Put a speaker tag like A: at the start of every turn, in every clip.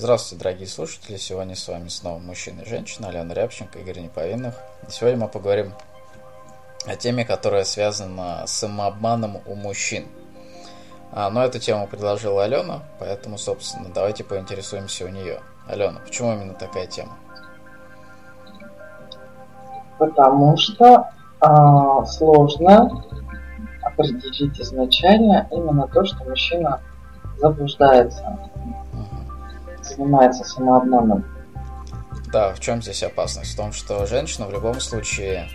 A: Здравствуйте, дорогие слушатели! Сегодня с вами снова мужчина и женщина, Алена Рябченко, Игорь Неповинных. И сегодня мы поговорим о теме, которая связана с самообманом у мужчин. А, но эту тему предложила Алена, поэтому, собственно, давайте поинтересуемся у нее. Алена, почему именно такая тема?
B: Потому что а, сложно определить изначально именно то, что мужчина заблуждается занимается самообманом.
A: Да, в чем здесь опасность? В том, что женщина в любом случае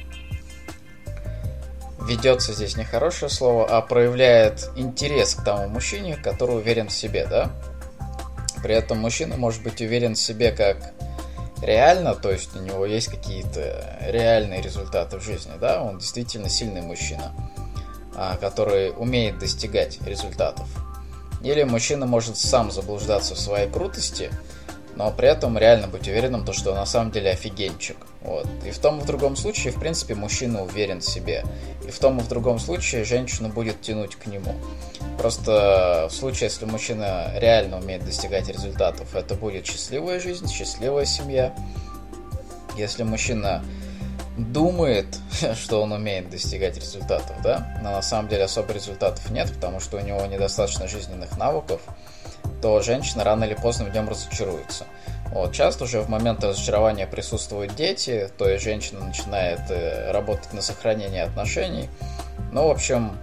A: ведется здесь не хорошее слово, а проявляет интерес к тому мужчине, который уверен в себе, да? При этом мужчина может быть уверен в себе как реально, то есть у него есть какие-то реальные результаты в жизни, да? Он действительно сильный мужчина, а, который умеет достигать результатов. Или мужчина может сам заблуждаться в своей крутости, но при этом реально быть уверенным, то, что на самом деле офигенчик. Вот. И в том и в другом случае, в принципе, мужчина уверен в себе. И в том и в другом случае женщина будет тянуть к нему. Просто в случае, если мужчина реально умеет достигать результатов, это будет счастливая жизнь, счастливая семья. Если мужчина думает, что он умеет достигать результатов, да, но на самом деле особо результатов нет, потому что у него недостаточно жизненных навыков, то женщина рано или поздно в нем разочаруется. Вот, часто уже в момент разочарования присутствуют дети, то есть женщина начинает э, работать на сохранение отношений. Ну, в общем,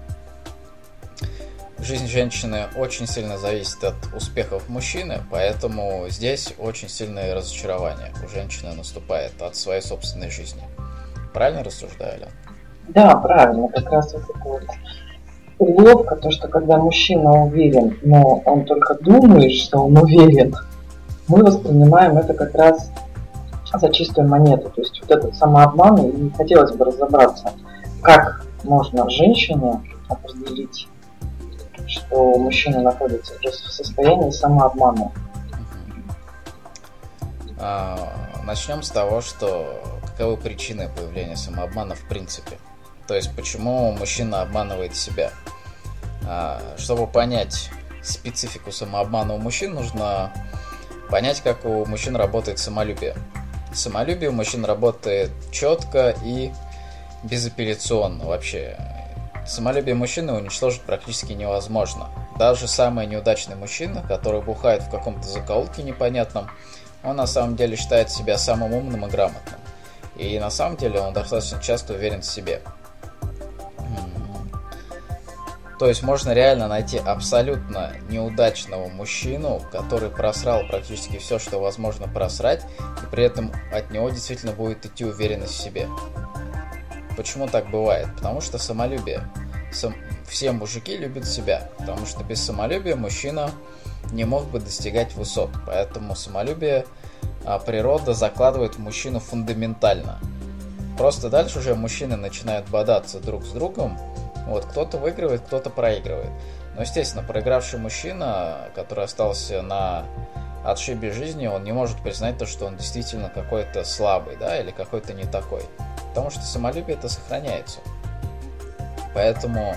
A: жизнь женщины очень сильно зависит от успехов мужчины, поэтому здесь очень сильное разочарование у женщины наступает от своей собственной жизни. Правильно рассуждаю, Ален?
B: Да, правильно. Как раз вот это вот уловка, то, что когда мужчина уверен, но он только думает, что он уверен, мы воспринимаем это как раз за чистую монету. То есть вот этот самообман, и хотелось бы разобраться, как можно женщине определить, что мужчина находится в состоянии самообмана.
A: А, начнем с того, что каковы причины появления самообмана в принципе. То есть, почему мужчина обманывает себя. А, чтобы понять специфику самообмана у мужчин, нужно понять, как у мужчин работает самолюбие. Самолюбие у мужчин работает четко и безапелляционно вообще. Самолюбие мужчины уничтожить практически невозможно. Даже самый неудачный мужчина, который бухает в каком-то закоулке непонятном, он на самом деле считает себя самым умным и грамотным. И на самом деле он достаточно часто уверен в себе. То есть можно реально найти абсолютно неудачного мужчину, который просрал практически все, что возможно просрать, и при этом от него действительно будет идти уверенность в себе. Почему так бывает? Потому что самолюбие. Сам... Все мужики любят себя, потому что без самолюбия мужчина не мог бы достигать высот. Поэтому самолюбие природа закладывает в мужчину фундаментально. Просто дальше уже мужчины начинают бодаться друг с другом. Вот, кто-то выигрывает, кто-то проигрывает. Но, естественно, проигравший мужчина, который остался на отшибе жизни, он не может признать то, что он действительно какой-то слабый, да, или какой-то не такой. Потому что самолюбие это сохраняется. Поэтому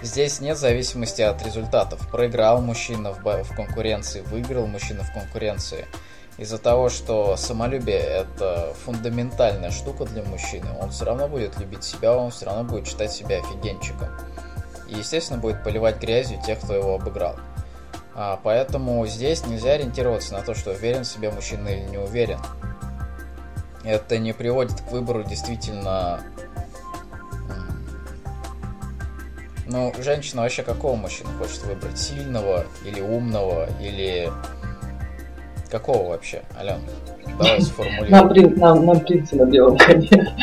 A: здесь нет зависимости от результатов. Проиграл мужчина в, в конкуренции, выиграл мужчина в конкуренции – из-за того, что самолюбие это фундаментальная штука для мужчины, он все равно будет любить себя, он все равно будет считать себя офигенчиком. И, естественно, будет поливать грязью тех, кто его обыграл. А, поэтому здесь нельзя ориентироваться на то, что уверен в себе мужчина или не уверен. Это не приводит к выбору действительно... Ну, женщина вообще какого мужчину хочет выбрать? Сильного или умного, или Какого вообще, Ален? Давай сформулируем.
B: На, принт, на, на принте на белом коне.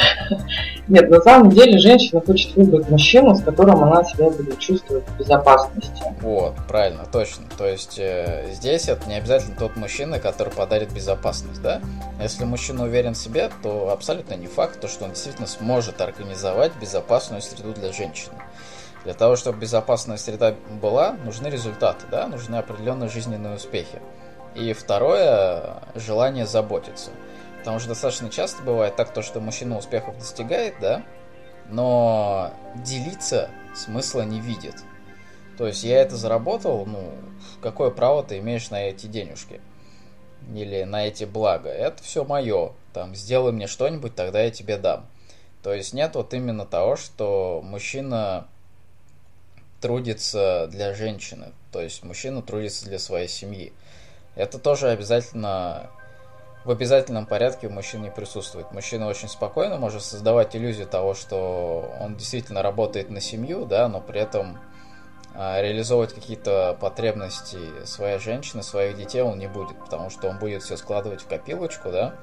B: Нет, на самом деле женщина хочет выбрать мужчину, с которым она себя будет чувствовать в безопасности.
A: Вот, правильно, точно. То есть э, здесь это не обязательно тот мужчина, который подарит безопасность, да? Если мужчина уверен в себе, то абсолютно не факт, то, что он действительно сможет организовать безопасную среду для женщины. Для того, чтобы безопасная среда была, нужны результаты, да, нужны определенные жизненные успехи. И второе, желание заботиться. Потому что достаточно часто бывает так, то, что мужчина успехов достигает, да, но делиться смысла не видит. То есть я это заработал, ну, какое право ты имеешь на эти денежки? или на эти блага. Это все мое. Там, сделай мне что-нибудь, тогда я тебе дам. То есть нет вот именно того, что мужчина трудится для женщины. То есть мужчина трудится для своей семьи. Это тоже обязательно в обязательном порядке у мужчин не присутствует. Мужчина очень спокойно может создавать иллюзию того, что он действительно работает на семью, да, но при этом а, реализовывать какие-то потребности своей женщины, своих детей он не будет, потому что он будет все складывать в копилочку, да,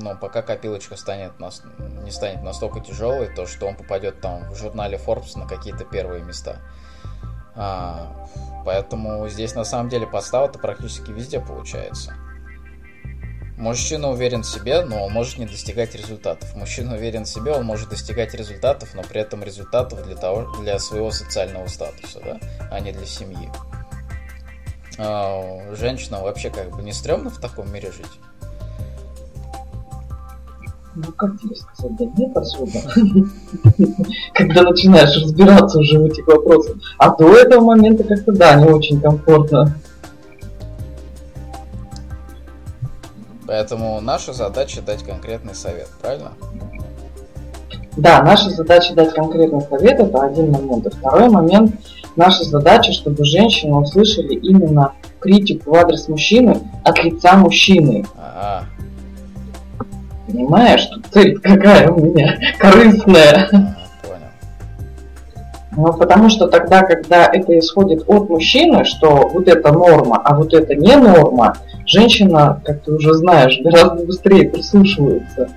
A: но пока копилочка станет не станет настолько тяжелой, то что он попадет там в журнале Forbes на какие-то первые места. А, поэтому здесь на самом деле подстава-то практически везде получается. Мужчина уверен в себе, но он может не достигать результатов. Мужчина уверен в себе, он может достигать результатов, но при этом результатов для, того, для своего социального статуса, да, а не для семьи. А, женщина вообще как бы не стрёмно в таком мире жить?
B: Ну, как тебе сказать, да нет особо. Когда начинаешь разбираться уже в этих вопросах. А до этого момента как-то, да, не очень комфортно.
A: Поэтому наша задача дать конкретный совет, правильно?
B: Да, наша задача дать конкретный совет, это один момент. А второй момент, наша задача, чтобы женщины услышали именно критику в адрес мужчины от лица мужчины. Ага. Понимаешь, цель какая у меня корыстная. Ну, потому что тогда, когда это исходит от мужчины, что вот это норма, а вот это не норма, женщина, как ты уже знаешь, гораздо быстрее прислушивается.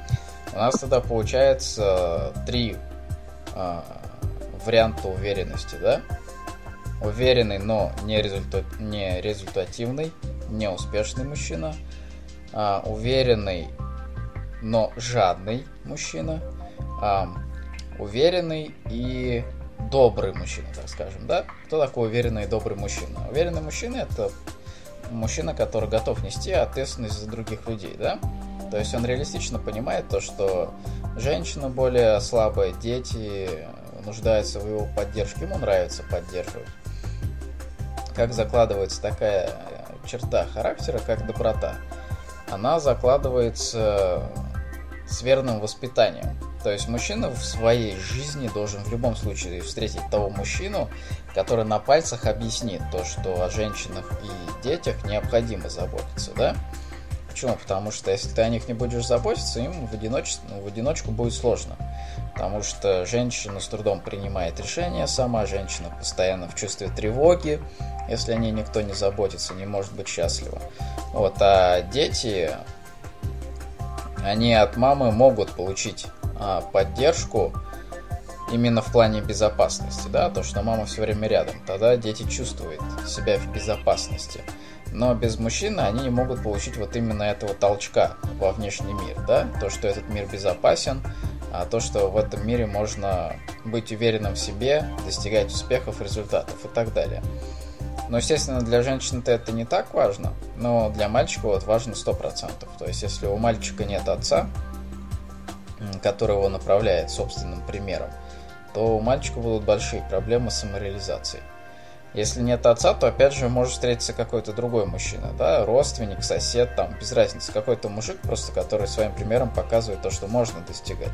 A: У нас тогда получается три э, варианта уверенности, да? Уверенный, но не, результат, не результативный, не успешный мужчина. Э, уверенный, но жадный мужчина. Э, уверенный и добрый мужчина, так скажем, да? Кто такой уверенный и добрый мужчина? Уверенный мужчина это мужчина, который готов нести ответственность за других людей, да? То есть он реалистично понимает то, что женщина более слабая, дети нуждаются в его поддержке, ему нравится поддерживать. Как закладывается такая черта характера, как доброта? Она закладывается с верным воспитанием. То есть мужчина в своей жизни должен в любом случае встретить того мужчину, который на пальцах объяснит то, что о женщинах и детях необходимо заботиться, да? Почему? Потому что если ты о них не будешь заботиться, им в, ну, в одиночку будет сложно. Потому что женщина с трудом принимает решения сама, женщина постоянно в чувстве тревоги, если о ней никто не заботится, не может быть счастлива. Вот, а дети, они от мамы могут получить а, поддержку именно в плане безопасности, да, то, что мама все время рядом, тогда дети чувствуют себя в безопасности. Но без мужчины они не могут получить вот именно этого толчка во внешний мир, да, то, что этот мир безопасен, а то, что в этом мире можно быть уверенным в себе, достигать успехов, результатов и так далее. Но, естественно, для женщины-то это не так важно, но для мальчика вот важно 100%. То есть, если у мальчика нет отца, который его направляет собственным примером, то у мальчика будут большие проблемы с самореализацией. Если нет отца, то опять же может встретиться какой-то другой мужчина, да, родственник, сосед, там, без разницы, какой-то мужик просто, который своим примером показывает то, что можно достигать.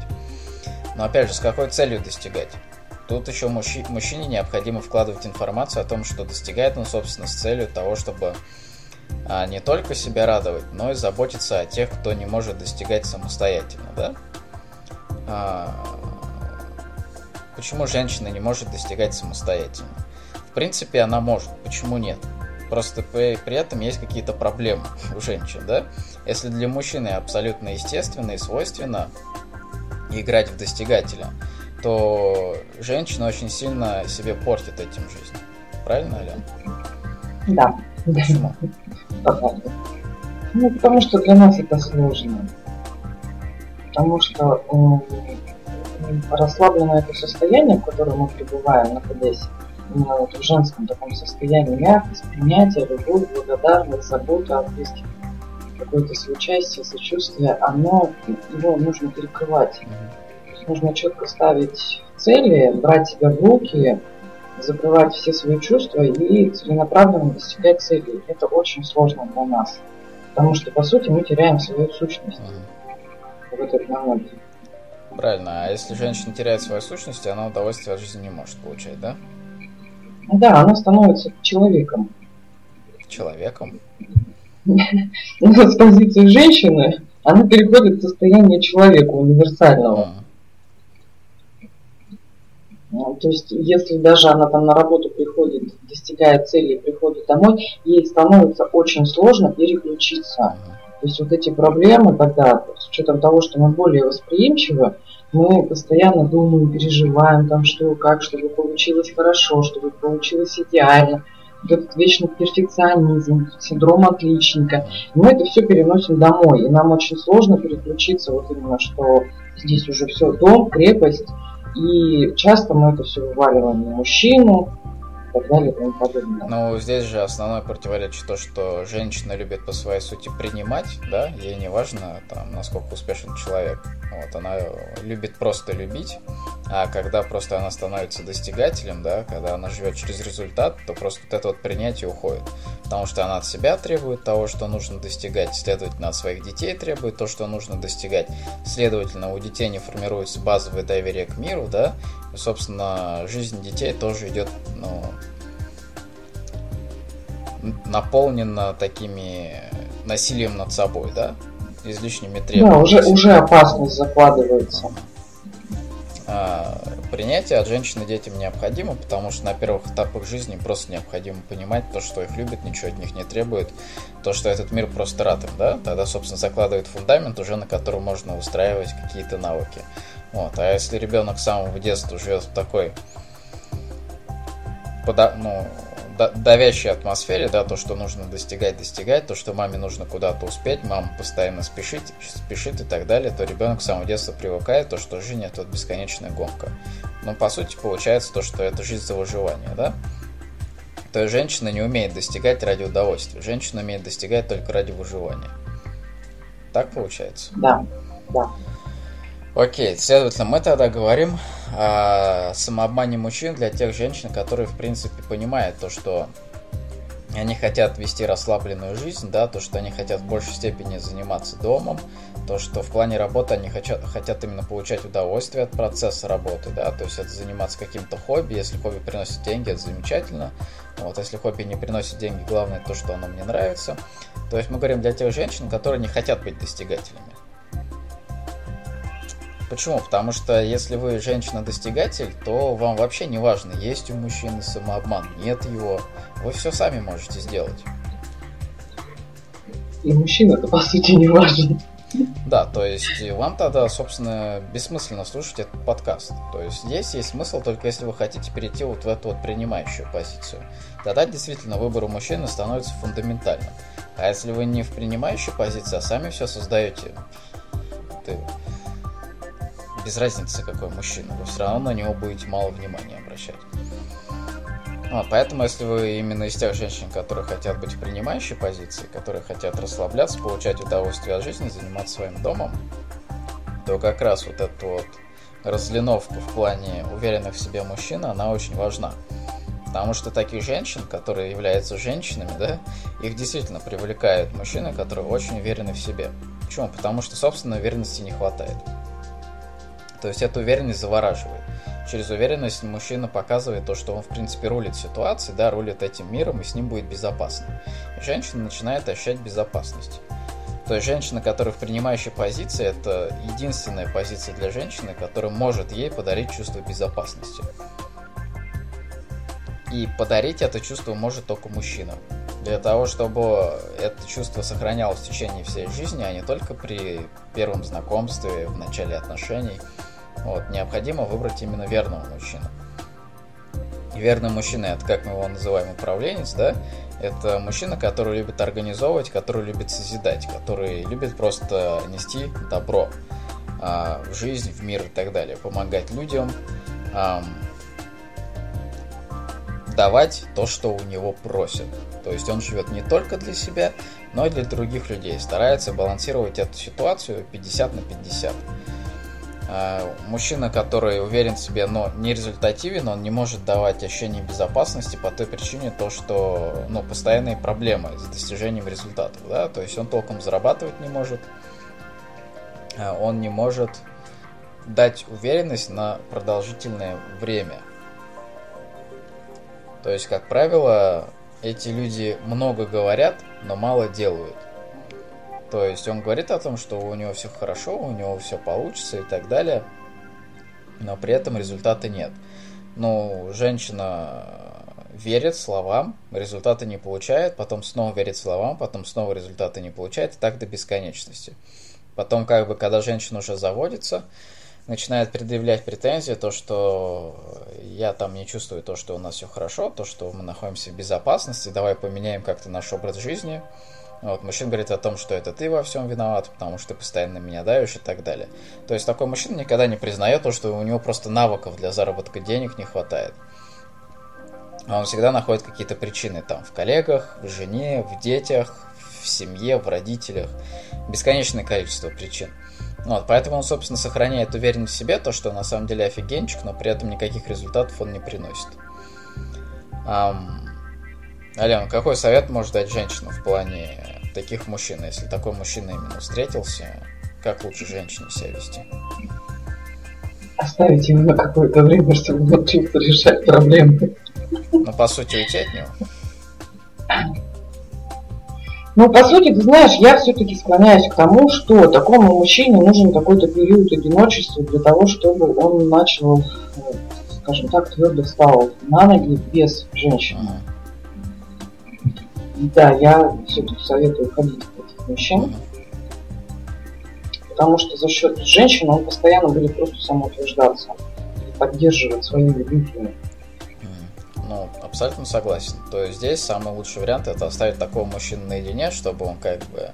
A: Но опять же, с какой целью достигать? Тут еще мужчи, мужчине необходимо вкладывать информацию о том, что достигает он, собственно, с целью того, чтобы а, не только себя радовать, но и заботиться о тех, кто не может достигать самостоятельно, да? А, почему женщина не может достигать самостоятельно? В принципе, она может, почему нет? Просто при, при этом есть какие-то проблемы у женщин, да? Если для мужчины абсолютно естественно и свойственно играть в достигателя, то женщина очень сильно себе портит этим жизнь. Правильно, Ален?
B: Да.
A: Почему?
B: Ну, потому что для нас это сложно потому что расслабленное это состояние, в котором мы пребываем, находясь именно вот в женском таком состоянии, мягкость, принятие, любовь, благодарность, забота о близких, какое-то соучастие, сочувствие, оно, его нужно перекрывать. Нужно четко ставить цели, брать себя в руки, закрывать все свои чувства и целенаправленно достигать целей. Это очень сложно для нас. Потому что, по сути, мы теряем свою сущность угу. в этот момент.
A: Правильно. А если женщина теряет свою сущность, она удовольствие от жизни не может получать, да?
B: Да, она становится человеком.
A: Человеком?
B: С позиции женщины она переходит в состояние человека универсального. Ну, то есть, если даже она там на работу приходит, достигает цели, приходит домой, ей становится очень сложно переключиться. То есть вот эти проблемы, когда с учетом того, что мы более восприимчивы, мы постоянно думаем, переживаем, там, что, как, чтобы получилось хорошо, чтобы получилось идеально. Вот этот вечный перфекционизм, синдром отличника. Мы это все переносим домой. И нам очень сложно переключиться вот именно, что здесь уже все дом, крепость, и часто мы это все вываливаем на мужчину, так.
A: Ну, здесь же основное противоречие то, что женщина любит по своей сути принимать, да, ей не важно, там, насколько успешен человек. Вот, она любит просто любить, а когда просто она становится достигателем, да, когда она живет через результат, то просто вот это вот принятие уходит. Потому что она от себя требует того, что нужно достигать, следовательно, от своих детей требует то, что нужно достигать. Следовательно, у детей не формируется базовое доверие к миру, да, и, собственно, жизнь детей тоже идет, ну, наполнена такими насилием над собой, да, излишними требованиями.
B: Да, уже, уже опасность закладывается.
A: А, принятие от женщины детям необходимо, потому что на первых этапах жизни просто необходимо понимать то, что их любят, ничего от них не требует, то, что этот мир просто рад им, да, тогда, собственно, закладывает фундамент уже, на котором можно устраивать какие-то навыки. Вот. А если ребенок с самого детства живет в такой пода- ну, давящей атмосфере, да, то, что нужно достигать, достигать, то, что маме нужно куда-то успеть, мама постоянно спешит, спешит и так далее, то ребенок с самого детства привыкает, то, что жизнь это вот бесконечная гонка. Но по сути получается то, что это жизнь за выживание, да? То есть женщина не умеет достигать ради удовольствия, женщина умеет достигать только ради выживания. Так получается?
B: Да, да.
A: Окей, следовательно, мы тогда говорим о самообмане мужчин для тех женщин, которые, в принципе, понимают то, что они хотят вести расслабленную жизнь, да, то, что они хотят в большей степени заниматься домом, то, что в плане работы они хотят, хотят именно получать удовольствие от процесса работы, да, то есть это заниматься каким-то хобби, если хобби приносит деньги, это замечательно, вот, если хобби не приносит деньги, главное то, что оно мне нравится, то есть мы говорим для тех женщин, которые не хотят быть достигателями, Почему? Потому что если вы женщина-достигатель, то вам вообще не важно, есть у мужчины самообман, нет его. Вы все сами можете сделать.
B: И мужчина это по сути не важно.
A: Да, то есть вам тогда, собственно, бессмысленно слушать этот подкаст. То есть здесь есть смысл только если вы хотите перейти вот в эту вот принимающую позицию. Тогда действительно выбор у мужчины становится фундаментальным. А если вы не в принимающей позиции, а сами все создаете, ты без разницы, какой мужчина, вы все равно на него будете мало внимания обращать. Вот, поэтому, если вы именно из тех женщин, которые хотят быть в принимающей позиции, которые хотят расслабляться, получать удовольствие от жизни, заниматься своим домом, то как раз вот эта вот разлиновка в плане уверенных в себе мужчин, она очень важна. Потому что таких женщин, которые являются женщинами, да, их действительно привлекают мужчины, которые очень уверены в себе. Почему? Потому что собственной уверенности не хватает. То есть эта уверенность завораживает. Через уверенность мужчина показывает то, что он в принципе рулит ситуацией, да, рулит этим миром, и с ним будет безопасно. И женщина начинает ощущать безопасность. То есть женщина, которая в принимающей позиции, это единственная позиция для женщины, которая может ей подарить чувство безопасности. И подарить это чувство может только мужчина. Для того, чтобы это чувство сохранялось в течение всей жизни, а не только при первом знакомстве, в начале отношений – вот, необходимо выбрать именно верного мужчину. И верный мужчина, это как мы его называем, управленец, да, это мужчина, который любит организовывать, который любит созидать, который любит просто нести добро а, в жизнь, в мир и так далее, помогать людям, а, давать то, что у него просят. То есть он живет не только для себя, но и для других людей, старается балансировать эту ситуацию 50 на 50. А, мужчина, который уверен в себе, но не результативен, он не может давать ощущение безопасности по той причине, то, что ну, постоянные проблемы с достижением результатов. Да? То есть он толком зарабатывать не может, а, он не может дать уверенность на продолжительное время. То есть, как правило, эти люди много говорят, но мало делают. То есть он говорит о том, что у него все хорошо, у него все получится и так далее, но при этом результата нет. Ну, женщина верит словам, результаты не получает, потом снова верит словам, потом снова результаты не получает, и так до бесконечности. Потом, как бы, когда женщина уже заводится, начинает предъявлять претензии, то, что я там не чувствую то, что у нас все хорошо, то, что мы находимся в безопасности, давай поменяем как-то наш образ жизни, вот, мужчина говорит о том, что это ты во всем виноват, потому что ты постоянно меня давишь и так далее. То есть такой мужчина никогда не признает то, что у него просто навыков для заработка денег не хватает. А он всегда находит какие-то причины там в коллегах, в жене, в детях, в семье, в родителях. Бесконечное количество причин. Вот, поэтому он, собственно, сохраняет уверенность в себе, то, что на самом деле офигенчик, но при этом никаких результатов он не приносит. Um, Ален, какой совет может дать женщина в плане таких мужчин, если такой мужчина именно встретился, как лучше женщине себя вести?
B: Оставить его на какое-то время, чтобы он научился решать проблемы.
A: Ну, по сути, уйти от него.
B: Ну, по сути, ты знаешь, я все-таки склоняюсь к тому, что такому мужчине нужен какой-то период одиночества для того, чтобы он начал, скажем так, твердо встал на ноги без женщины. Uh-huh. Да, я все-таки советую ходить к этих мужчин. Потому что за счет женщин он постоянно будет просто самоутверждаться и поддерживать свои любимые.
A: Ну, абсолютно согласен. То есть здесь самый лучший вариант это оставить такого мужчину наедине, чтобы он как бы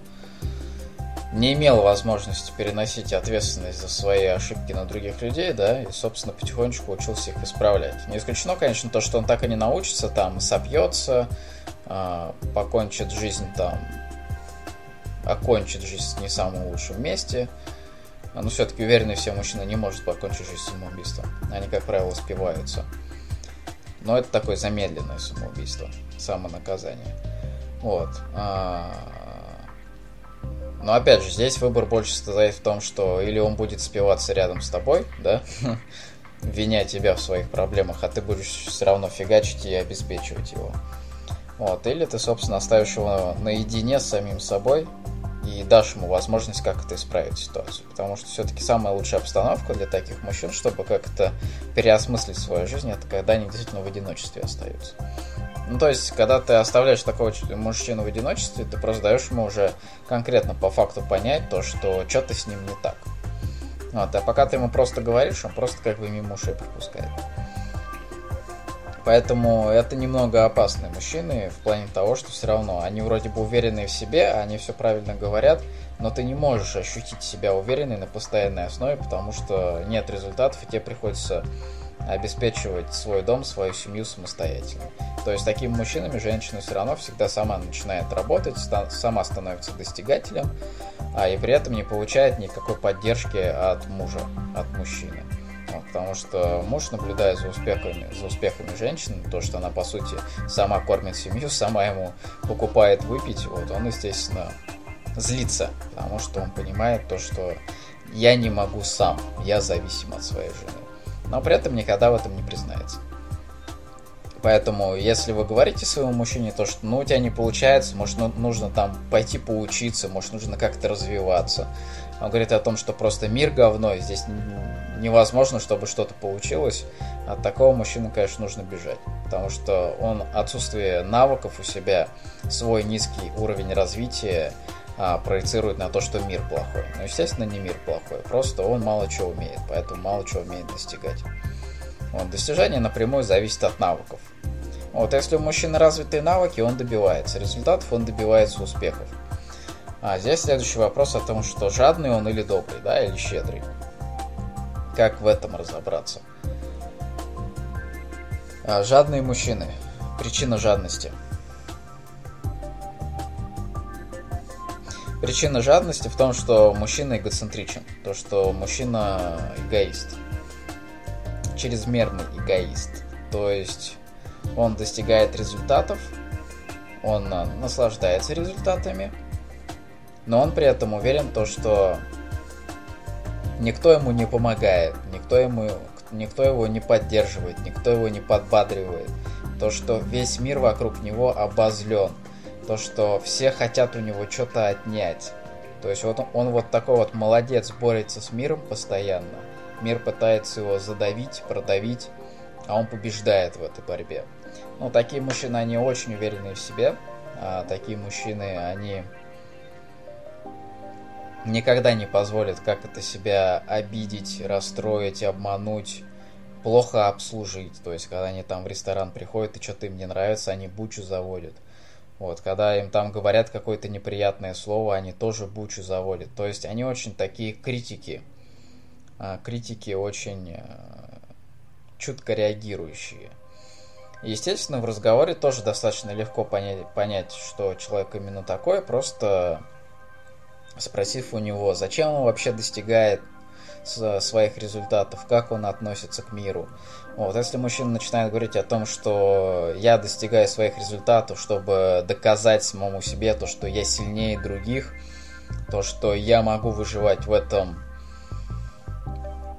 A: не имел возможности переносить ответственность за свои ошибки на других людей, да, и, собственно, потихонечку учился их исправлять. Не исключено, конечно, то, что он так и не научится, там, сопьется, покончит жизнь там, окончит жизнь не самом лучшем месте. Но все-таки уверенный все мужчина не может покончить жизнь самоубийством. Они, как правило, спиваются. Но это такое замедленное самоубийство, самонаказание. Вот. А, но опять же, здесь выбор больше состоит в том, что или он будет спиваться рядом с тобой, да, виня тебя в своих проблемах, а ты будешь все равно фигачить и обеспечивать его. Вот, или ты, собственно, оставишь его наедине с самим собой и дашь ему возможность как-то исправить ситуацию. Потому что все-таки самая лучшая обстановка для таких мужчин, чтобы как-то переосмыслить свою жизнь, это когда они действительно в одиночестве остаются. Ну, то есть, когда ты оставляешь такого мужчину в одиночестве, ты просто даешь ему уже конкретно по факту понять то, что что-то с ним не так. Вот, а пока ты ему просто говоришь, он просто как бы мимо ушей пропускает. Поэтому это немного опасные мужчины в плане того, что все равно они вроде бы уверены в себе, они все правильно говорят, но ты не можешь ощутить себя уверенной на постоянной основе, потому что нет результатов, и тебе приходится обеспечивать свой дом, свою семью самостоятельно. То есть такими мужчинами женщина все равно всегда сама начинает работать, сама становится достигателем, а и при этом не получает никакой поддержки от мужа, от мужчины. Ну, потому что муж, наблюдая за успехами, за успехами женщины, то, что она, по сути, сама кормит семью, сама ему покупает выпить, вот, он, естественно, злится, потому что он понимает то, что я не могу сам, я зависим от своей жены. Но при этом никогда в этом не признается. Поэтому, если вы говорите своему мужчине то, что ну у тебя не получается, может ну, нужно там пойти поучиться, может нужно как-то развиваться. Он говорит о том, что просто мир говно, здесь невозможно, чтобы что-то получилось. От такого мужчины, конечно, нужно бежать. Потому что он отсутствие навыков у себя, свой низкий уровень развития а, проецирует на то, что мир плохой. Но, естественно, не мир плохой, просто он мало чего умеет, поэтому мало чего умеет достигать. Вот, достижение напрямую зависит от навыков. Вот, если у мужчины развитые навыки, он добивается результатов, он добивается успехов. А здесь следующий вопрос о том, что жадный он или добрый, да, или щедрый. Как в этом разобраться? А, жадные мужчины. Причина жадности. Причина жадности в том, что мужчина эгоцентричен, то, что мужчина эгоист, чрезмерный эгоист. То есть он достигает результатов, он наслаждается результатами, но он при этом уверен то, что никто ему не помогает, никто, ему, никто его не поддерживает, никто его не подбадривает. То, что весь мир вокруг него обозлен – то, что все хотят у него что-то отнять. То есть вот он, он вот такой вот молодец, борется с миром постоянно. Мир пытается его задавить, продавить, а он побеждает в этой борьбе. Ну, такие мужчины, они очень уверены в себе. А такие мужчины, они никогда не позволят как это себя обидеть, расстроить, обмануть, плохо обслужить. То есть, когда они там в ресторан приходят и что-то им не нравится, они бучу заводят. Вот, когда им там говорят какое-то неприятное слово, они тоже бучу заводят. То есть они очень такие критики. А, критики очень э, чутко реагирующие. Естественно, в разговоре тоже достаточно легко понять, понять, что человек именно такой, просто спросив у него, зачем он вообще достигает своих результатов, как он относится к миру. Вот, если мужчина начинает говорить о том, что я достигаю своих результатов, чтобы доказать самому себе то, что я сильнее других, то, что я могу выживать в этом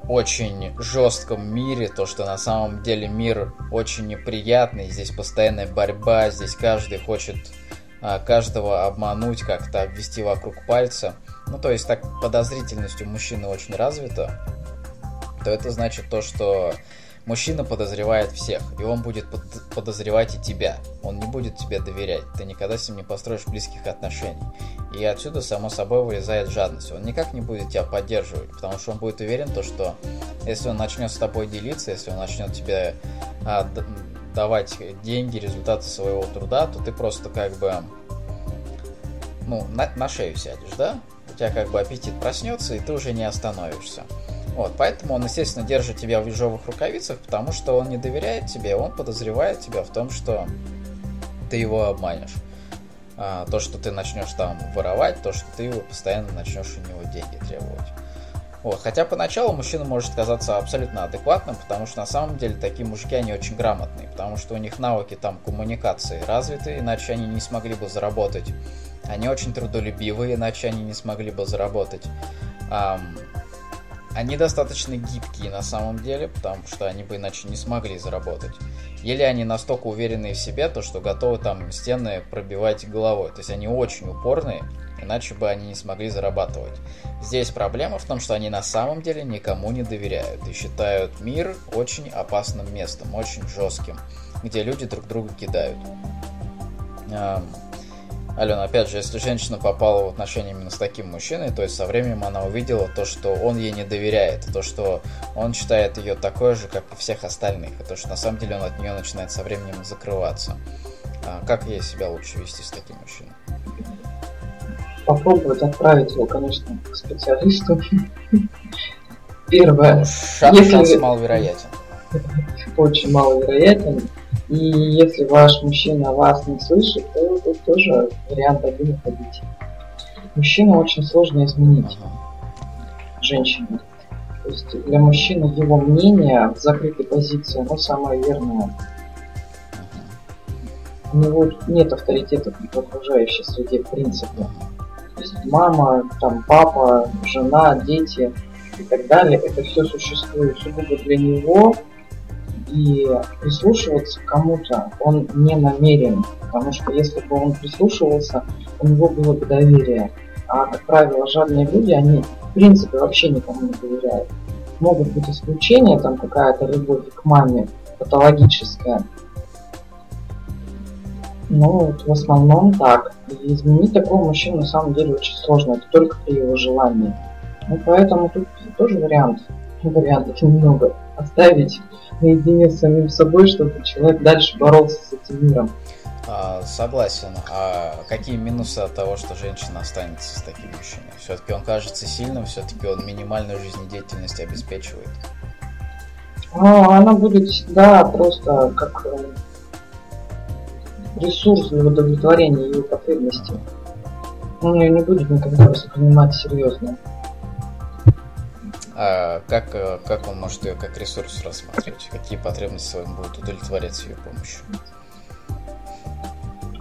A: очень жестком мире, то, что на самом деле мир очень неприятный, здесь постоянная борьба, здесь каждый хочет каждого обмануть, как-то обвести вокруг пальца – ну то есть так подозрительность у мужчины очень развита, то это значит то, что мужчина подозревает всех, и он будет подозревать и тебя. Он не будет тебе доверять, ты никогда с ним не построишь близких отношений. И отсюда, само собой, вылезает жадность. Он никак не будет тебя поддерживать, потому что он будет уверен, то, что если он начнет с тобой делиться, если он начнет тебе а, давать деньги, результаты своего труда, то ты просто как бы ну, на, на шею сядешь, да? тебя как бы аппетит проснется, и ты уже не остановишься. Вот, поэтому он, естественно, держит тебя в ежовых рукавицах, потому что он не доверяет тебе, он подозревает тебя в том, что ты его обманешь. А, то, что ты начнешь там воровать, то, что ты его постоянно начнешь у него деньги требовать. Вот. Хотя поначалу мужчина может казаться абсолютно адекватным, потому что на самом деле такие мужики, они очень грамотные, потому что у них навыки там коммуникации развиты, иначе они не смогли бы заработать они очень трудолюбивые, иначе они не смогли бы заработать. Um, они достаточно гибкие на самом деле, потому что они бы иначе не смогли заработать. Или они настолько уверены в себе, то что готовы там стены пробивать головой. То есть они очень упорные, иначе бы они не смогли зарабатывать. Здесь проблема в том, что они на самом деле никому не доверяют и считают мир очень опасным местом, очень жестким, где люди друг друга кидают. Алена, опять же, если женщина попала в отношения именно с таким мужчиной, то есть со временем она увидела то, что он ей не доверяет, то, что он считает ее такой же, как и всех остальных, и то, что на самом деле он от нее начинает со временем закрываться. А как ей себя лучше вести с таким мужчиной?
B: Попробовать отправить его, конечно, к специалисту. Первое.
A: Шанс, если... маловероятен.
B: Очень маловероятен. И если ваш мужчина вас не слышит, то это тоже вариант один уходить. Мужчину очень сложно изменить женщине. То есть для мужчины его мнение в закрытой позиции, оно самое верное. У него нет авторитета в окружающей среде в принципе. Мама, там папа, жена, дети и так далее, это все существует сугубо для него, и прислушиваться к кому-то он не намерен, потому что если бы он прислушивался, у него было бы доверие. А, как правило, жадные люди, они в принципе вообще никому не доверяют. Могут быть исключения, там какая-то любовь к маме патологическая. Но вот в основном так. И изменить такого мужчину на самом деле очень сложно, это только при его желании. Ну, поэтому тут тоже вариант. Вариантов немного. Оставить наедине с самим собой, чтобы человек дальше боролся с этим миром.
A: А, согласен. А какие минусы от того, что женщина останется с таким мужчиной? Все-таки он кажется сильным, все-таки он минимальную жизнедеятельность обеспечивает.
B: А, она будет всегда просто как э, ресурс для удовлетворения ее потребностей. Он ее не будет никогда воспринимать серьезно.
A: А как, э, как он может ее как ресурс рассматривать? Какие потребности он будет удовлетворять с ее помощью?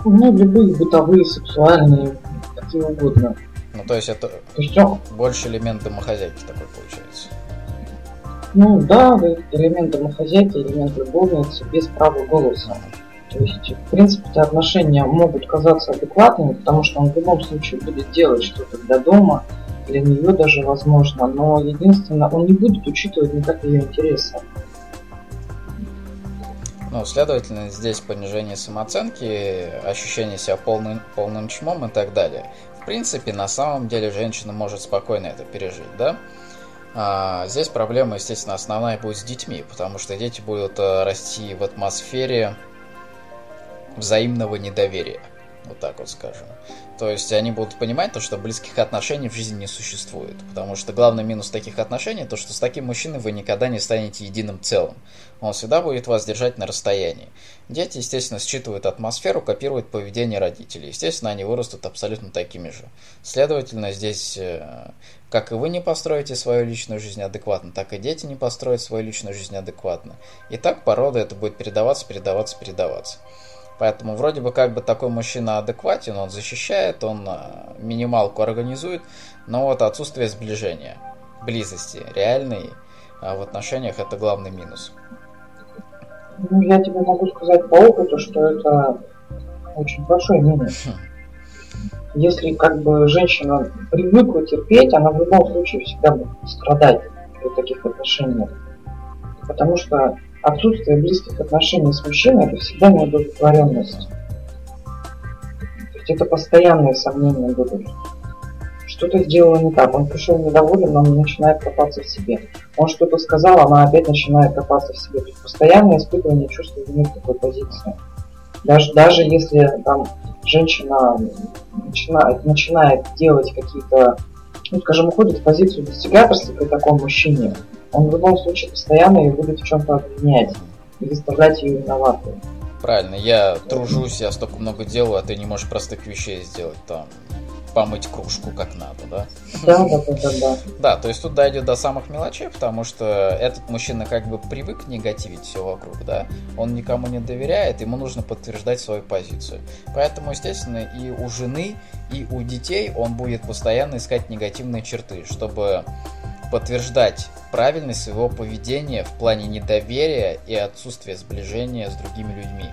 B: Ну, любые бытовые, сексуальные, какие угодно.
A: Ну, то есть это то есть больше элемент домохозяйки такой получается.
B: Ну да, элемент домохозяйки, элемент любовницы без права голоса. То есть, в принципе, отношения могут казаться адекватными, потому что он в любом случае будет делать что-то для дома, для нее даже возможно, но единственное, он не будет учитывать никак ее интересы.
A: Ну, следовательно, здесь понижение самооценки, ощущение себя полным, полным чмом и так далее. В принципе, на самом деле женщина может спокойно это пережить, да? А, здесь проблема, естественно, основная будет с детьми, потому что дети будут э, расти в атмосфере взаимного недоверия. Вот так вот скажем. То есть они будут понимать то, что близких отношений в жизни не существует. Потому что главный минус таких отношений, то что с таким мужчиной вы никогда не станете единым целым. Он всегда будет вас держать на расстоянии. Дети, естественно, считывают атмосферу, копируют поведение родителей. Естественно, они вырастут абсолютно такими же. Следовательно, здесь, э, как и вы не построите свою личную жизнь адекватно, так и дети не построят свою личную жизнь адекватно. И так по роду это будет передаваться, передаваться, передаваться. Поэтому вроде бы как бы такой мужчина адекватен, он защищает, он а, минималку организует, но вот отсутствие сближения, близости реальной а в отношениях это главный минус.
B: Ну, я тебе могу сказать по опыту, что это очень большой минус. Хм. Если как бы женщина привыкла терпеть, она в любом случае всегда будет страдать при таких отношениях. Потому что отсутствие близких отношений с мужчиной это всегда неудовлетворенность. То есть это постоянные сомнения будут. Что-то сделала не так, он пришел недоволен, он начинает копаться в себе. Он что-то сказал, она опять начинает копаться в себе. То есть постоянное испытывание чувства вины в такой позиции. Даже, даже если там женщина начинает, начинает делать какие-то, ну скажем, уходит в позицию достигательства при таком мужчине, он в любом случае постоянно ее будет в чем-то обвинять и выставлять ее виноватой.
A: Правильно, я тружусь, я столько много делаю, а ты не можешь простых вещей сделать там помыть кружку как надо, да?
B: Да, да, да, да, да.
A: Да, то есть тут дойдет до самых мелочей, потому что этот мужчина как бы привык негативить все вокруг, да? Он никому не доверяет, ему нужно подтверждать свою позицию. Поэтому, естественно, и у жены, и у детей он будет постоянно искать негативные черты, чтобы подтверждать правильность своего поведения в плане недоверия и отсутствия сближения с другими людьми.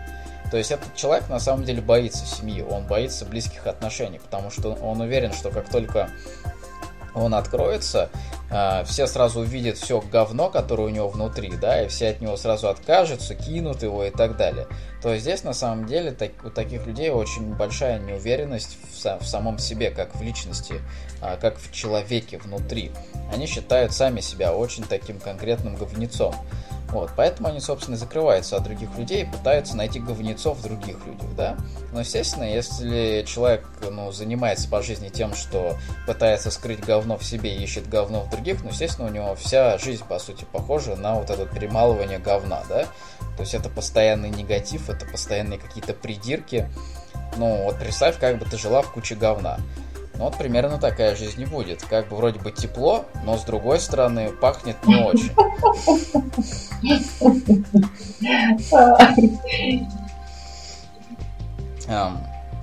A: То есть этот человек на самом деле боится семьи, он боится близких отношений, потому что он уверен, что как только он откроется, а, все сразу увидят все говно, которое у него внутри, да, и все от него сразу откажутся, кинут его и так далее. То есть здесь на самом деле так, у таких людей очень большая неуверенность в, в самом себе, как в личности, а, как в человеке внутри. Они считают сами себя очень таким конкретным говнецом. Вот, поэтому они, собственно, закрываются от других людей и пытаются найти говнецов в других людях, да. Но, естественно, если человек, ну, занимается по жизни тем, что пытается скрыть говно в себе и ищет говно в других, ну, естественно, у него вся жизнь, по сути, похожа на вот это перемалывание говна, да. То есть это постоянный негатив, это постоянные какие-то придирки. Ну, вот представь, как бы ты жила в куче говна. Ну вот примерно такая жизнь и будет. Как бы вроде бы тепло, но с другой стороны пахнет не очень.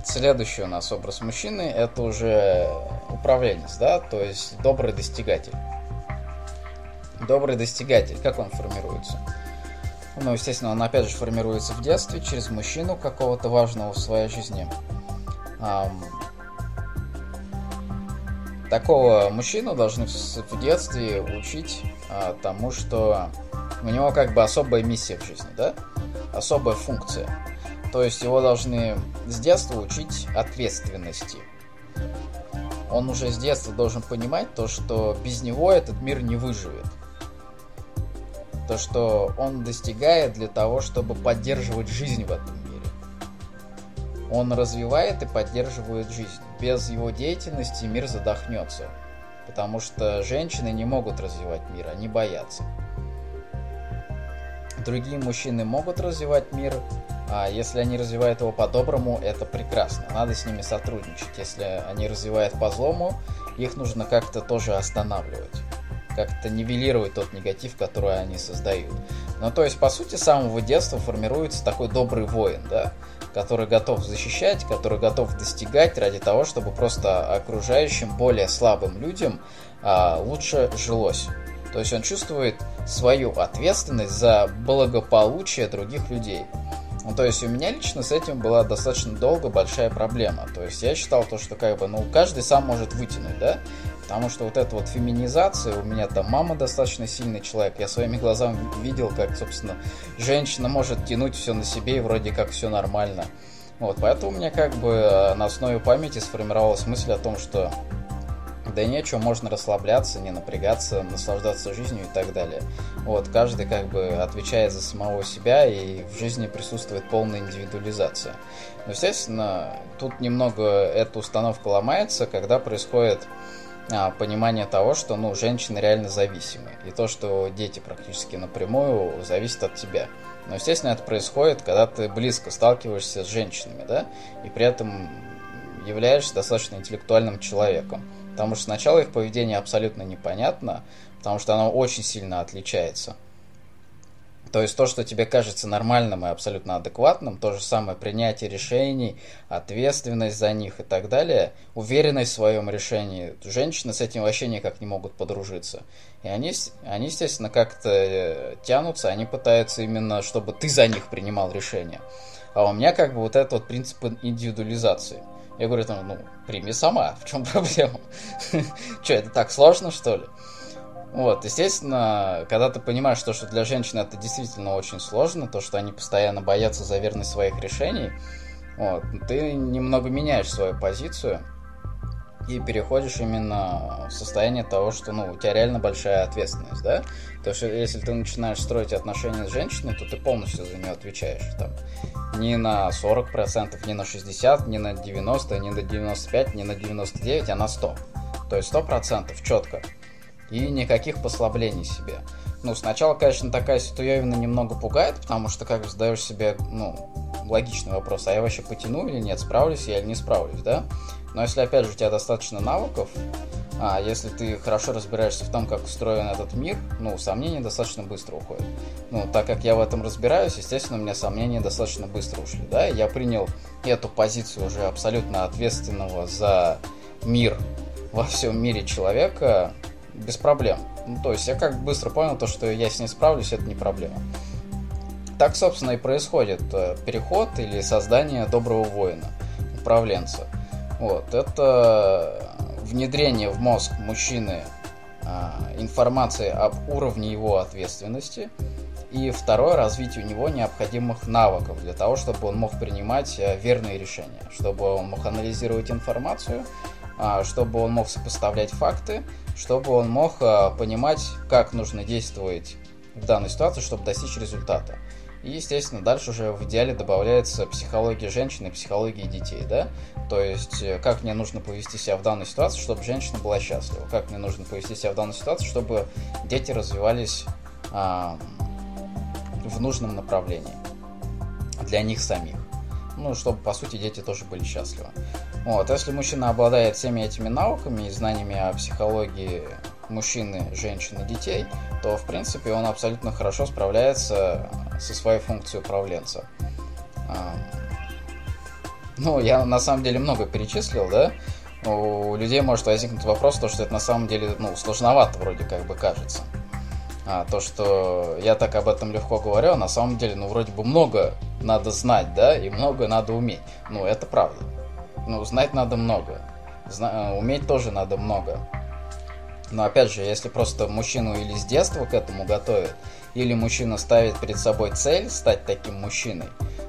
A: Следующий у нас образ мужчины это уже управленец, да, то есть добрый достигатель. Добрый достигатель, как он формируется? Ну, естественно, он опять же формируется в детстве через мужчину какого-то важного в своей жизни такого мужчину должны в детстве учить а, тому, что у него как бы особая миссия в жизни, да? Особая функция. То есть его должны с детства учить ответственности. Он уже с детства должен понимать то, что без него этот мир не выживет. То, что он достигает для того, чтобы поддерживать жизнь в этом он развивает и поддерживает жизнь. Без его деятельности мир задохнется. Потому что женщины не могут развивать мир, они боятся. другие мужчины могут развивать мир, а если они развивают его по-доброму, это прекрасно. Надо с ними сотрудничать. Если они развивают по злому, их нужно как-то тоже останавливать. Как-то нивелировать тот негатив, который они создают. Ну, то есть, по сути, с самого детства формируется такой добрый воин, да, который готов защищать, который готов достигать ради того, чтобы просто окружающим, более слабым людям а, лучше жилось. То есть он чувствует свою ответственность за благополучие других людей. Ну, то есть у меня лично с этим была достаточно долго большая проблема. То есть я считал то, что как бы, ну, каждый сам может вытянуть, да? Потому что вот эта вот феминизация, у меня там мама достаточно сильный человек, я своими глазами видел, как, собственно, женщина может тянуть все на себе и вроде как все нормально. Вот, поэтому у меня как бы э, на основе памяти сформировалась мысль о том, что да нечего, можно расслабляться, не напрягаться, наслаждаться жизнью и так далее. Вот, каждый как бы отвечает за самого себя, и в жизни присутствует полная индивидуализация. Но, естественно, тут немного эта установка ломается, когда происходит понимание того, что ну, женщины реально зависимы. И то, что дети практически напрямую зависят от тебя. Но, естественно, это происходит, когда ты близко сталкиваешься с женщинами, да, и при этом являешься достаточно интеллектуальным человеком. Потому что сначала их поведение абсолютно непонятно, потому что оно очень сильно отличается. То есть то, что тебе кажется нормальным и абсолютно адекватным, то же самое принятие решений, ответственность за них и так далее, уверенность в своем решении. Женщины с этим вообще никак не могут подружиться. И они, они естественно, как-то э, тянутся, они пытаются именно, чтобы ты за них принимал решение. А у меня как бы вот этот вот принцип индивидуализации – я говорю, там, ну, прими сама, в чем проблема? Че, это так сложно, что ли? Вот, естественно, когда ты понимаешь, то, что для женщин это действительно очень сложно, то, что они постоянно боятся за верность своих решений, вот, ты немного меняешь свою позицию и переходишь именно в состояние того, что ну, у тебя реально большая ответственность, да? То есть, если ты начинаешь строить отношения с женщиной, то ты полностью за нее отвечаешь. Там, не на 40%, не на 60%, не на 90%, не на 95%, не на 99%, а на 100%. То есть 100% четко. И никаких послаблений себе. Ну, сначала, конечно, такая ситуация немного пугает, потому что как задаешь себе, ну, логичный вопрос, а я вообще потяну или нет, справлюсь я или не справлюсь, да? Но если, опять же, у тебя достаточно навыков, а если ты хорошо разбираешься в том, как устроен этот мир, ну, сомнения достаточно быстро уходят. Ну, так как я в этом разбираюсь, естественно, у меня сомнения достаточно быстро ушли, да, я принял эту позицию уже абсолютно ответственного за мир во всем мире человека без проблем. Ну, то есть я как быстро понял то, что я с ней справлюсь, это не проблема. Так, собственно, и происходит э, переход или создание доброго воина, управленца. Вот, это внедрение в мозг мужчины а, информации об уровне его ответственности. И второе, развитие у него необходимых навыков для того, чтобы он мог принимать э, верные решения, чтобы он мог анализировать информацию, а, чтобы он мог сопоставлять факты, чтобы он мог а, понимать, как нужно действовать в данной ситуации, чтобы достичь результата. И, естественно, дальше уже в идеале добавляется психология женщины психология детей, да? То есть, э, как мне нужно повести себя в данной ситуации, чтобы женщина была счастлива, как мне нужно повести себя в данной ситуации, чтобы дети развивались а, в нужном направлении для них самих. Ну, чтобы, по сути, дети тоже были счастливы. Вот, если мужчина обладает всеми этими навыками и знаниями о психологии мужчины, женщины, детей, то, в принципе, он абсолютно хорошо справляется со своей функцией управленца. Ну, я на самом деле много перечислил, да? У людей может возникнуть вопрос, то, что это на самом деле, ну, сложновато вроде как бы кажется. А, то, что я так об этом легко говорю, а на самом деле, ну, вроде бы много надо знать, да, и много надо уметь. Ну, это правда. Ну, знать надо много. Зна- уметь тоже надо много. Но опять же, если просто мужчину или с детства к этому готовят, или мужчина ставит перед собой цель стать таким мужчиной,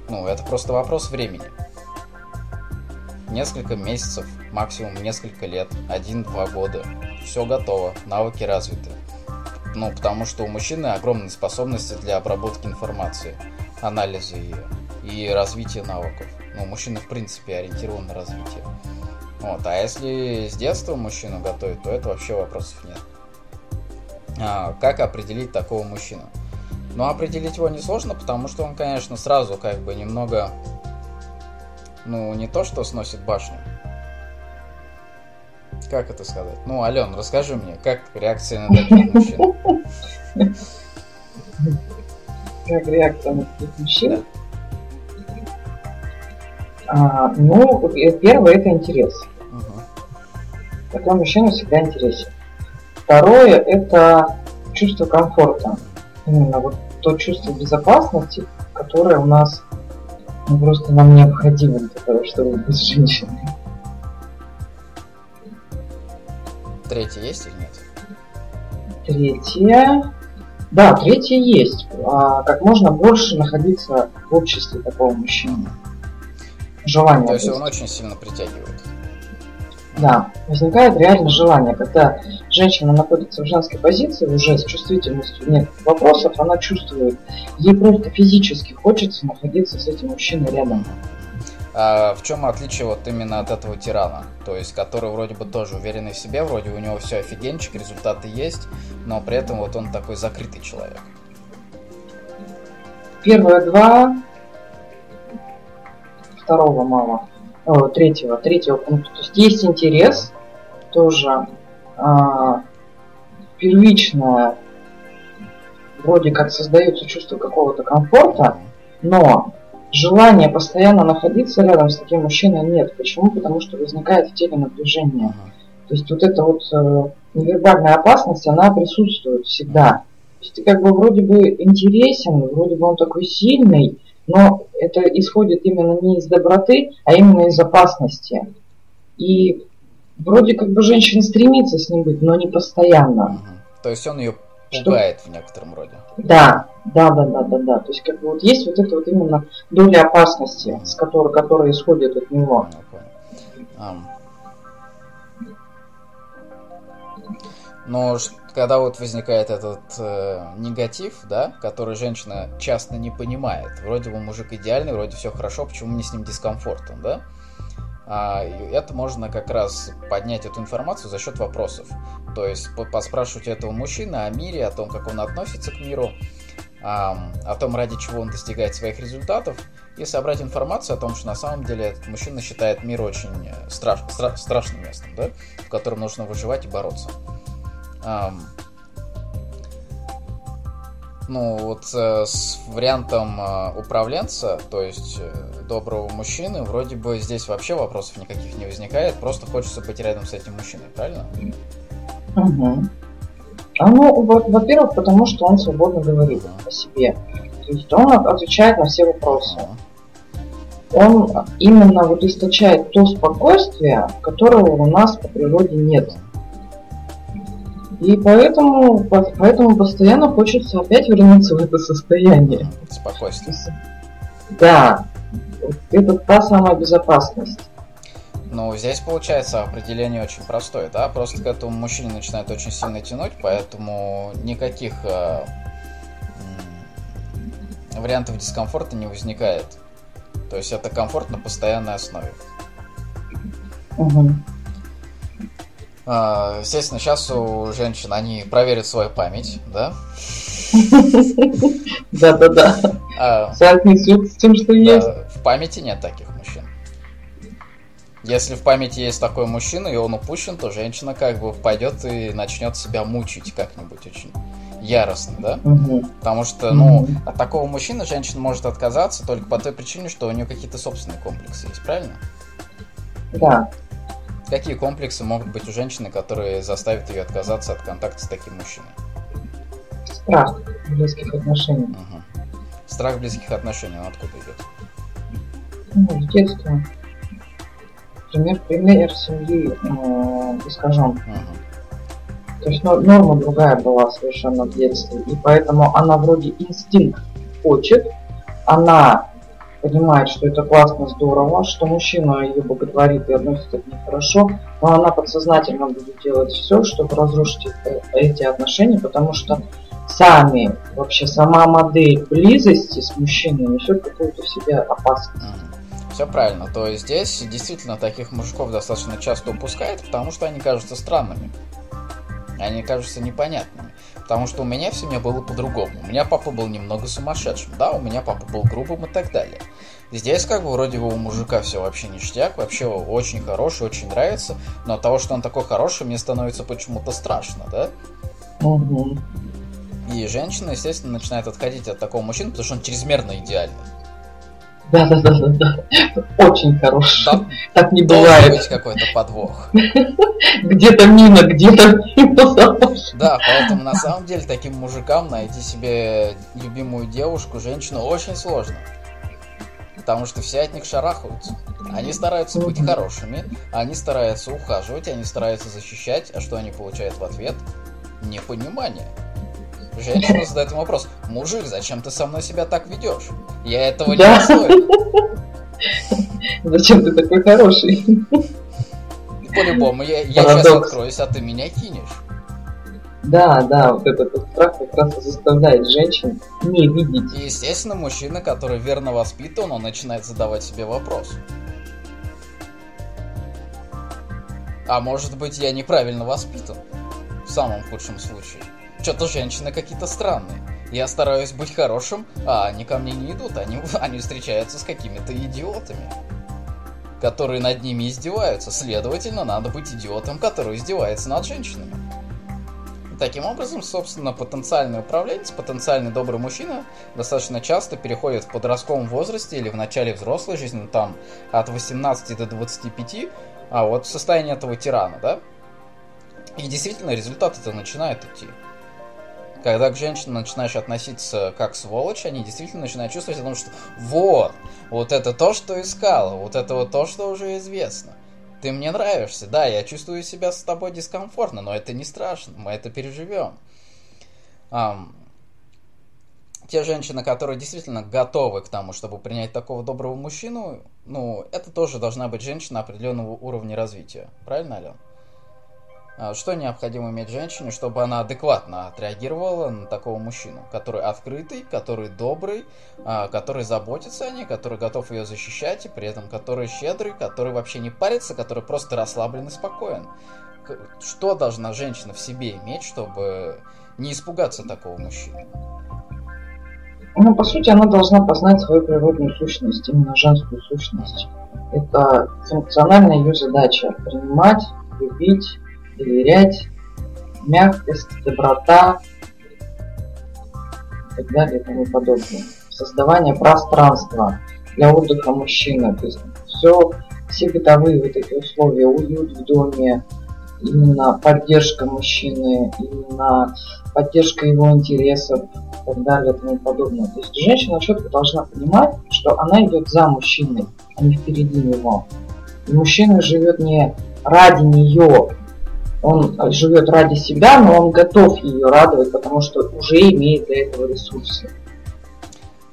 A: ну, это просто вопрос времени. Несколько месяцев, максимум несколько лет, один-два года. Все готово, навыки развиты. Ну, потому что у мужчины огромные способности для обработки информации, анализа ее и развития навыков. Ну, мужчина, в принципе, ориентирован на развитие. Вот. А если с детства мужчину готовить, то это вообще вопросов нет. А, как определить такого мужчину? Но определить его несложно, потому что он, конечно, сразу как бы немного, ну, не то, что сносит башню. Как это сказать? Ну, Ален, расскажи мне, как реакция на таких мужчин?
B: Как реакция на таких мужчин? А, ну, первое это интерес. Такой мужчина всегда интересен. Второе это чувство комфорта. Именно вот то чувство безопасности, которое у нас ну, просто нам необходимо для того, чтобы быть женщиной.
A: Третье есть или нет?
B: Третье. Да, третье есть. А, как можно больше находиться в обществе такого мужчины. Желание.
A: То есть он очень сильно притягивает.
B: Да, возникает реально желание, когда женщина находится в женской позиции, уже с чувствительностью нет вопросов, она чувствует, ей просто физически хочется находиться с этим мужчиной рядом.
A: А в чем отличие вот именно от этого тирана? То есть, который вроде бы тоже уверенный в себе, вроде у него все офигенчик, результаты есть, но при этом вот он такой закрытый человек.
B: Первые два, второго мало о, третьего, третьего пункта. То есть есть интерес, тоже а, первичное, вроде как создается чувство какого-то комфорта, но желания постоянно находиться рядом с таким мужчиной нет. Почему? Потому что возникает в теле напряжение. То есть вот эта вот э, невербальная опасность, она присутствует всегда. То есть ты как бы вроде бы интересен, вроде бы он такой сильный, но это исходит именно не из доброты, а именно из опасности. И вроде как бы женщина стремится с ним быть, но не постоянно. Угу.
A: То есть он ее пугает Что? в некотором роде.
B: Да, да, да, да, да, да. То есть как бы вот есть вот это вот именно доля опасности, угу. с которой, которая исходит от него. Понял, понял. Um.
A: Но когда вот возникает этот э, негатив, да, который женщина часто не понимает, вроде бы мужик идеальный, вроде все хорошо, почему мне с ним дискомфортно, да? А, это можно как раз поднять эту информацию за счет вопросов. То есть поспрашивать этого мужчины о мире, о том, как он относится к миру, о, том, ради чего он достигает своих результатов, и собрать информацию о том, что на самом деле этот мужчина считает мир очень э, страш, стра, страшным местом, да, в котором нужно выживать и бороться эм, ну, вот э, с вариантом э, управленца, то есть э, доброго мужчины, вроде бы здесь вообще вопросов никаких не возникает, просто хочется быть рядом с этим мужчиной, правильно?
B: Угу. А ну, во-первых, потому что он свободно говорит о себе. То есть он отвечает на все вопросы. Он именно вот источает то спокойствие, которого у нас по природе нет. И поэтому, поэтому постоянно хочется опять вернуться в это состояние.
A: Спокойствие.
B: Да. Это та самая безопасность.
A: Ну, здесь получается определение очень простое, да? Просто к этому мужчине начинает очень сильно тянуть, поэтому никаких э, вариантов дискомфорта не возникает. То есть это комфорт на постоянной основе. Угу. А, естественно, сейчас у женщин они проверят свою память, да?
B: Да-да-да. А, Соотнесут с тем, что есть.
A: В памяти нет таких мужчин. Если в памяти есть такой мужчина, и он упущен, то женщина как бы пойдет и начнет себя мучить как-нибудь очень яростно, да? Потому что, ну, от такого мужчины женщина может отказаться только по той причине, что у нее какие-то собственные комплексы есть, правильно?
B: Да.
A: Какие комплексы могут быть у женщины, которые заставят ее отказаться от контакта с таким мужчиной?
B: Страх близких отношений. Угу.
A: Страх близких отношений, он откуда идет?
B: Ну, в детстве. Пример, пример семьи э, искажен. Угу. То есть норма другая была совершенно в детстве. И поэтому она вроде инстинкт хочет, она понимает, что это классно, здорово, что мужчина ее боготворит и относится к ней хорошо, но она подсознательно будет делать все, чтобы разрушить эти отношения, потому что сами, вообще сама модель близости с мужчиной несет какую-то в себе опасность.
A: Все правильно. То есть здесь действительно таких мужиков достаточно часто упускают, потому что они кажутся странными. Они кажутся непонятными. Потому что у меня в семье было по-другому. У меня папа был немного сумасшедшим, да, у меня папа был грубым и так далее. Здесь как бы вроде бы у мужика все вообще ништяк, вообще очень хороший, очень нравится, но от того, что он такой хороший, мне становится почему-то страшно, да? Угу. И женщина, естественно, начинает отходить от такого мужчины, потому что он чрезмерно идеальный.
B: Да, да, да, да, да. Очень хороший.
A: Там так не бывает. быть какой-то подвох.
B: Где-то мина, где-то мина.
A: Да, поэтому на самом деле таким мужикам найти себе любимую девушку, женщину очень сложно. Потому что все от них шарахаются. Они стараются быть хорошими, они стараются ухаживать, они стараются защищать, а что они получают в ответ? Непонимание. Женщина задает ему вопрос, мужик, зачем ты со мной себя так ведешь? Я этого да. не стою.
B: Зачем ты такой хороший?
A: По-любому, я, я сейчас откроюсь, а ты меня кинешь.
B: Да, да, вот этот страх как раз заставляет женщин не видеть.
A: И, естественно, мужчина, который верно воспитан, он начинает задавать себе вопрос. А может быть, я неправильно воспитан? В самом худшем случае. Что-то женщины какие-то странные. Я стараюсь быть хорошим, а они ко мне не идут, они, они встречаются с какими-то идиотами, которые над ними издеваются. Следовательно, надо быть идиотом, который издевается над женщинами. Таким образом, собственно, потенциальный управленец, потенциальный добрый мужчина достаточно часто переходит в подростковом возрасте или в начале взрослой жизни, ну, там от 18 до 25, а вот в состоянии этого тирана, да? И действительно результат это начинает идти. Когда к женщинам начинаешь относиться как сволочь, они действительно начинают чувствовать о том, что вот, вот это то, что искала, вот это вот то, что уже известно. Ты мне нравишься, да, я чувствую себя с тобой дискомфортно, но это не страшно, мы это переживем. Um, те женщины, которые действительно готовы к тому, чтобы принять такого доброго мужчину, ну, это тоже должна быть женщина определенного уровня развития. Правильно, Ален? А, что необходимо иметь женщине, чтобы она адекватно отреагировала на такого мужчину, который открытый, который добрый, а, который заботится о ней, который готов ее защищать, и при этом который щедрый, который вообще не парится, который просто расслаблен и спокоен. Что должна женщина в себе иметь, чтобы не испугаться такого мужчины?
B: Ну, по сути, она должна познать свою природную сущность, именно женскую сущность. Это функциональная ее задача – принимать, любить, доверять, мягкость, доброта и так далее и тому подобное. Создавание пространства для отдыха мужчины. То есть все, все бытовые вот эти условия, уют в доме, именно поддержка мужчины, именно поддержка его интересов и так далее и тому подобное. То есть женщина четко должна понимать, что она идет за мужчиной, а не впереди него. И мужчина живет не ради нее, он живет ради себя, но он готов ее радовать, потому что уже имеет для этого ресурсы.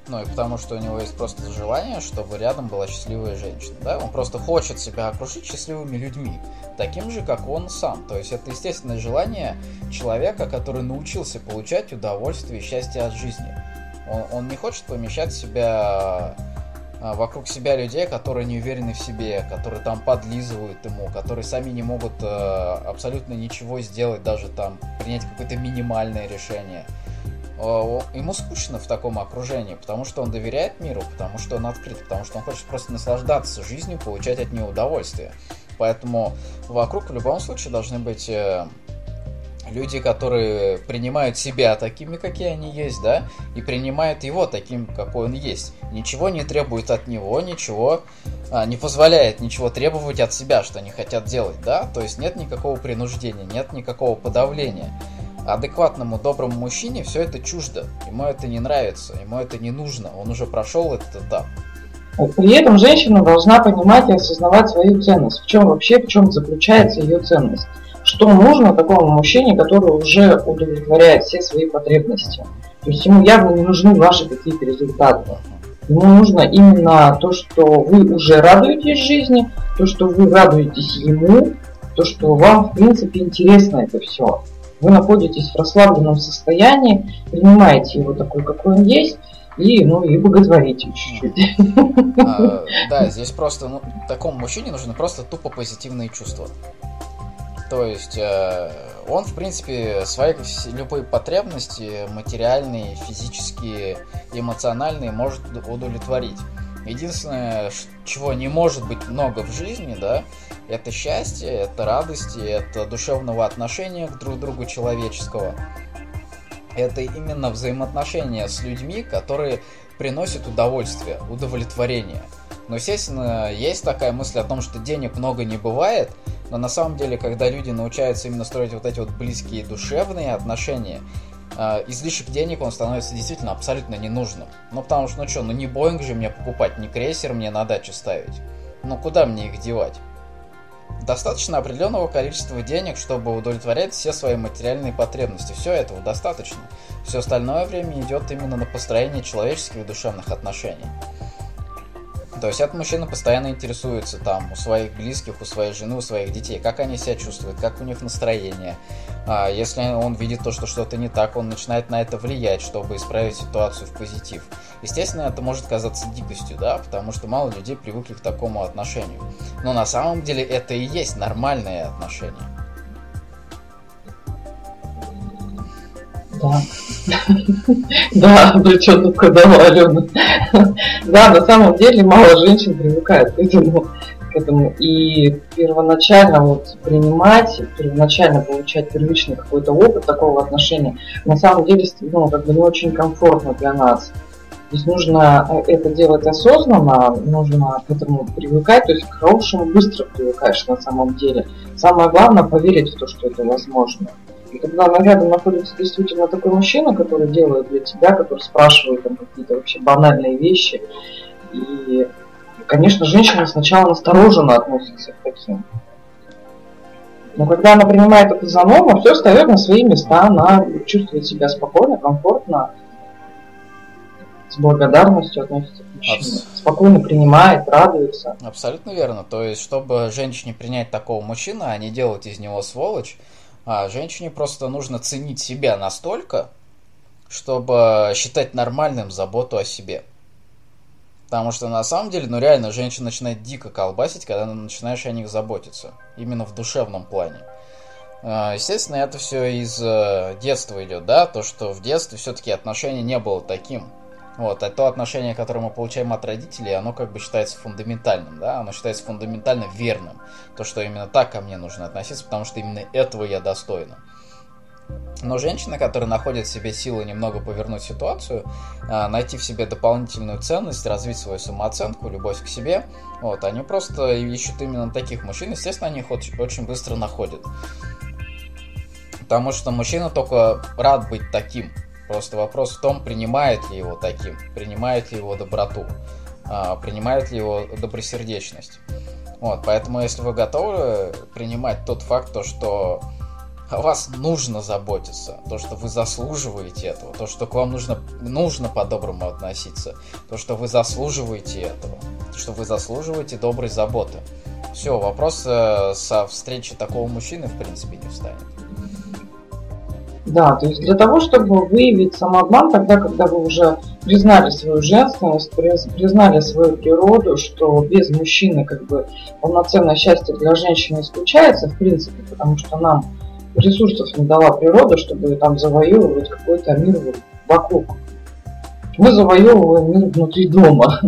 A: Ну и потому что у него есть просто желание, чтобы рядом была счастливая женщина. Да? Он просто хочет себя окружить счастливыми людьми, таким же, как он сам. То есть это естественное желание человека, который научился получать удовольствие и счастье от жизни. Он, он не хочет помещать себя вокруг себя людей, которые не уверены в себе, которые там подлизывают ему, которые сами не могут э, абсолютно ничего сделать, даже там принять какое-то минимальное решение. Ему скучно в таком окружении, потому что он доверяет миру, потому что он открыт, потому что он хочет просто наслаждаться жизнью, получать от нее удовольствие. Поэтому вокруг в любом случае должны быть э, люди, которые принимают себя такими, какие они есть, да, и принимают его таким, какой он есть. Ничего не требует от него, ничего а, не позволяет ничего требовать от себя, что они хотят делать, да, то есть нет никакого принуждения, нет никакого подавления. Адекватному, доброму мужчине все это чуждо, ему это не нравится, ему это не нужно, он уже прошел этот этап.
B: При этом женщина должна понимать и осознавать свою ценность. В чем вообще, в чем заключается ее ценность что нужно такому мужчине, который уже удовлетворяет все свои потребности. То есть ему явно не нужны ваши какие-то результаты. Ему нужно именно то, что вы уже радуетесь жизни, то, что вы радуетесь ему, то, что вам, в принципе, интересно это все. Вы находитесь в расслабленном состоянии, принимаете его такой, какой он есть, и, ну, и боготворите чуть-чуть.
A: А, да, здесь просто, ну, такому мужчине нужно просто тупо позитивные чувства. То есть э, он, в принципе, свои любые потребности, материальные, физические, эмоциональные, может удовлетворить. Единственное, чего не может быть много в жизни, да, это счастье, это радости, это душевного отношения к друг другу человеческого. Это именно взаимоотношения с людьми, которые приносят удовольствие, удовлетворение. Но, естественно, есть такая мысль о том, что денег много не бывает, но на самом деле, когда люди научаются именно строить вот эти вот близкие душевные отношения, э, излишек денег он становится действительно абсолютно ненужным. Ну потому что, ну что, ну не Боинг же мне покупать, не крейсер мне на дачу ставить. Ну куда мне их девать? Достаточно определенного количества денег, чтобы удовлетворять все свои материальные потребности. Все этого достаточно. Все остальное время идет именно на построение человеческих душевных отношений. То есть этот мужчина постоянно интересуется там у своих близких, у своей жены, у своих детей, как они себя чувствуют, как у них настроение. А если он видит то, что что-то не так, он начинает на это влиять, чтобы исправить ситуацию в позитив. Естественно, это может казаться дикостью, да, потому что мало людей привыкли к такому отношению. Но на самом деле это и есть нормальное отношение.
B: Да. Да, причем ну кодовая Алена. Да, на самом деле мало женщин привыкает к этому. К этому. И первоначально вот принимать, первоначально получать первичный какой-то опыт такого отношения, на самом деле ну, как бы не очень комфортно для нас. То есть нужно э, это делать осознанно, нужно к этому привыкать, то есть к хорошему быстро привыкаешь на самом деле. Самое главное поверить в то, что это возможно. И когда рядом находится действительно такой мужчина, который делает для тебя, который спрашивает там какие-то вообще банальные вещи, и, конечно, женщина сначала настороженно относится к таким. Но когда она принимает это за норму, все встает на свои места, она чувствует себя спокойно, комфортно, с благодарностью относится к мужчине. Абс... Спокойно принимает, радуется.
A: Абсолютно верно. То есть, чтобы женщине принять такого мужчину, а не делать из него сволочь, а женщине просто нужно ценить себя настолько, чтобы считать нормальным заботу о себе. Потому что на самом деле, ну реально, женщина начинает дико колбасить, когда начинаешь о них заботиться. Именно в душевном плане. А, естественно, это все из э, детства идет, да, то, что в детстве все-таки отношение не было таким. Вот, а то отношение, которое мы получаем от родителей, оно как бы считается фундаментальным, да, оно считается фундаментально верным. То, что именно так ко мне нужно относиться, потому что именно этого я достойна. Но женщина, которая находит в себе силы немного повернуть ситуацию, а, найти в себе дополнительную ценность, развить свою самооценку, любовь к себе, вот, они просто ищут именно таких мужчин. Естественно, они их очень быстро находят. Потому что мужчина только рад быть таким. Просто вопрос в том, принимает ли его таким, принимает ли его доброту, а, принимает ли его добросердечность. Вот, поэтому если вы готовы принимать тот факт, то, что о вас нужно заботиться, то, что вы заслуживаете этого, то, что к вам нужно, нужно по-доброму относиться, то, что вы заслуживаете этого, то, что вы заслуживаете доброй заботы. Все, вопрос э, со встречи такого мужчины, в принципе, не встанет.
B: Да, то есть для того, чтобы выявить самообман, тогда, когда вы уже признали свою женственность, признали свою природу, что без мужчины как бы полноценное счастье для женщины исключается, в принципе, потому что нам ресурсов не дала природа, чтобы там завоевывать какой-то мир вокруг. Мы завоевываем мир внутри дома.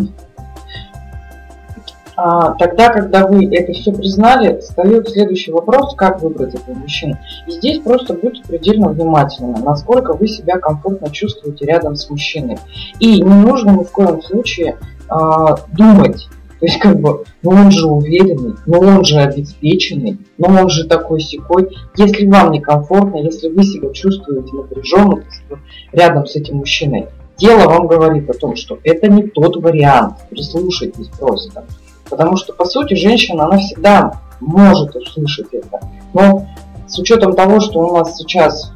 B: А, тогда, когда вы это все признали, встает следующий вопрос, как выбрать этого мужчину. И здесь просто будьте предельно внимательны, насколько вы себя комфортно чувствуете рядом с мужчиной. И не нужно ни в коем случае а, думать, то есть как бы, ну он же уверенный, ну он же обеспеченный, ну он же такой секой. Если вам некомфортно, если вы себя чувствуете напряженным рядом с этим мужчиной, дело вам говорит о том, что это не тот вариант. Прислушайтесь просто. Потому что, по сути, женщина, она всегда может услышать это. Но с учетом того, что у нас сейчас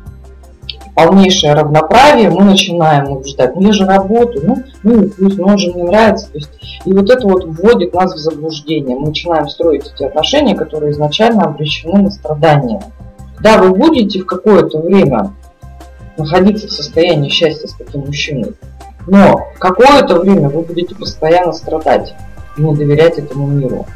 B: полнейшее равноправие, мы начинаем ну, ждать, ну я же работаю, ну, ну пусть, ну он же мне нравится. То есть, и вот это вот вводит нас в заблуждение. Мы начинаем строить эти отношения, которые изначально обречены на страдания. Да, вы будете в какое-то время находиться в состоянии счастья с таким мужчиной, но какое-то время вы будете постоянно страдать не доверять этому миру.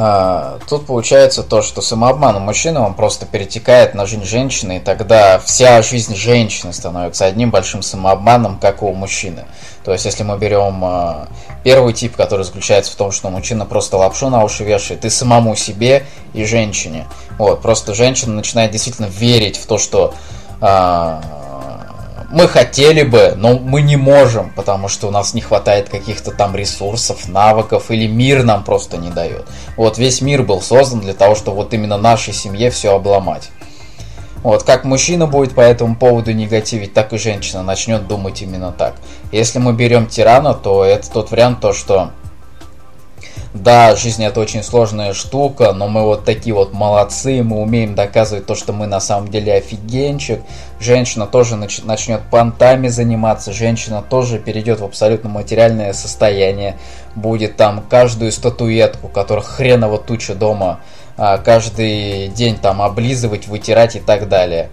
A: А, тут получается то, что самообман у мужчины, он просто перетекает на жизнь женщины, и тогда вся жизнь женщины становится одним большим самообманом, как у мужчины. То есть, если мы берем а, первый тип, который заключается в том, что мужчина просто лапшу на уши вешает и самому себе, и женщине. Вот, просто женщина начинает действительно верить в то, что а, мы хотели бы, но мы не можем, потому что у нас не хватает каких-то там ресурсов, навыков, или мир нам просто не дает. Вот весь мир был создан для того, чтобы вот именно нашей семье все обломать. Вот, как мужчина будет по этому поводу негативить, так и женщина начнет думать именно так. Если мы берем тирана, то это тот вариант, то что да, жизнь это очень сложная штука, но мы вот такие вот молодцы, мы умеем доказывать то, что мы на самом деле офигенчик. Женщина тоже нач- начнет понтами заниматься, женщина тоже перейдет в абсолютно материальное состояние, будет там каждую статуэтку, которых хреново туча дома, а, каждый день там облизывать, вытирать и так далее.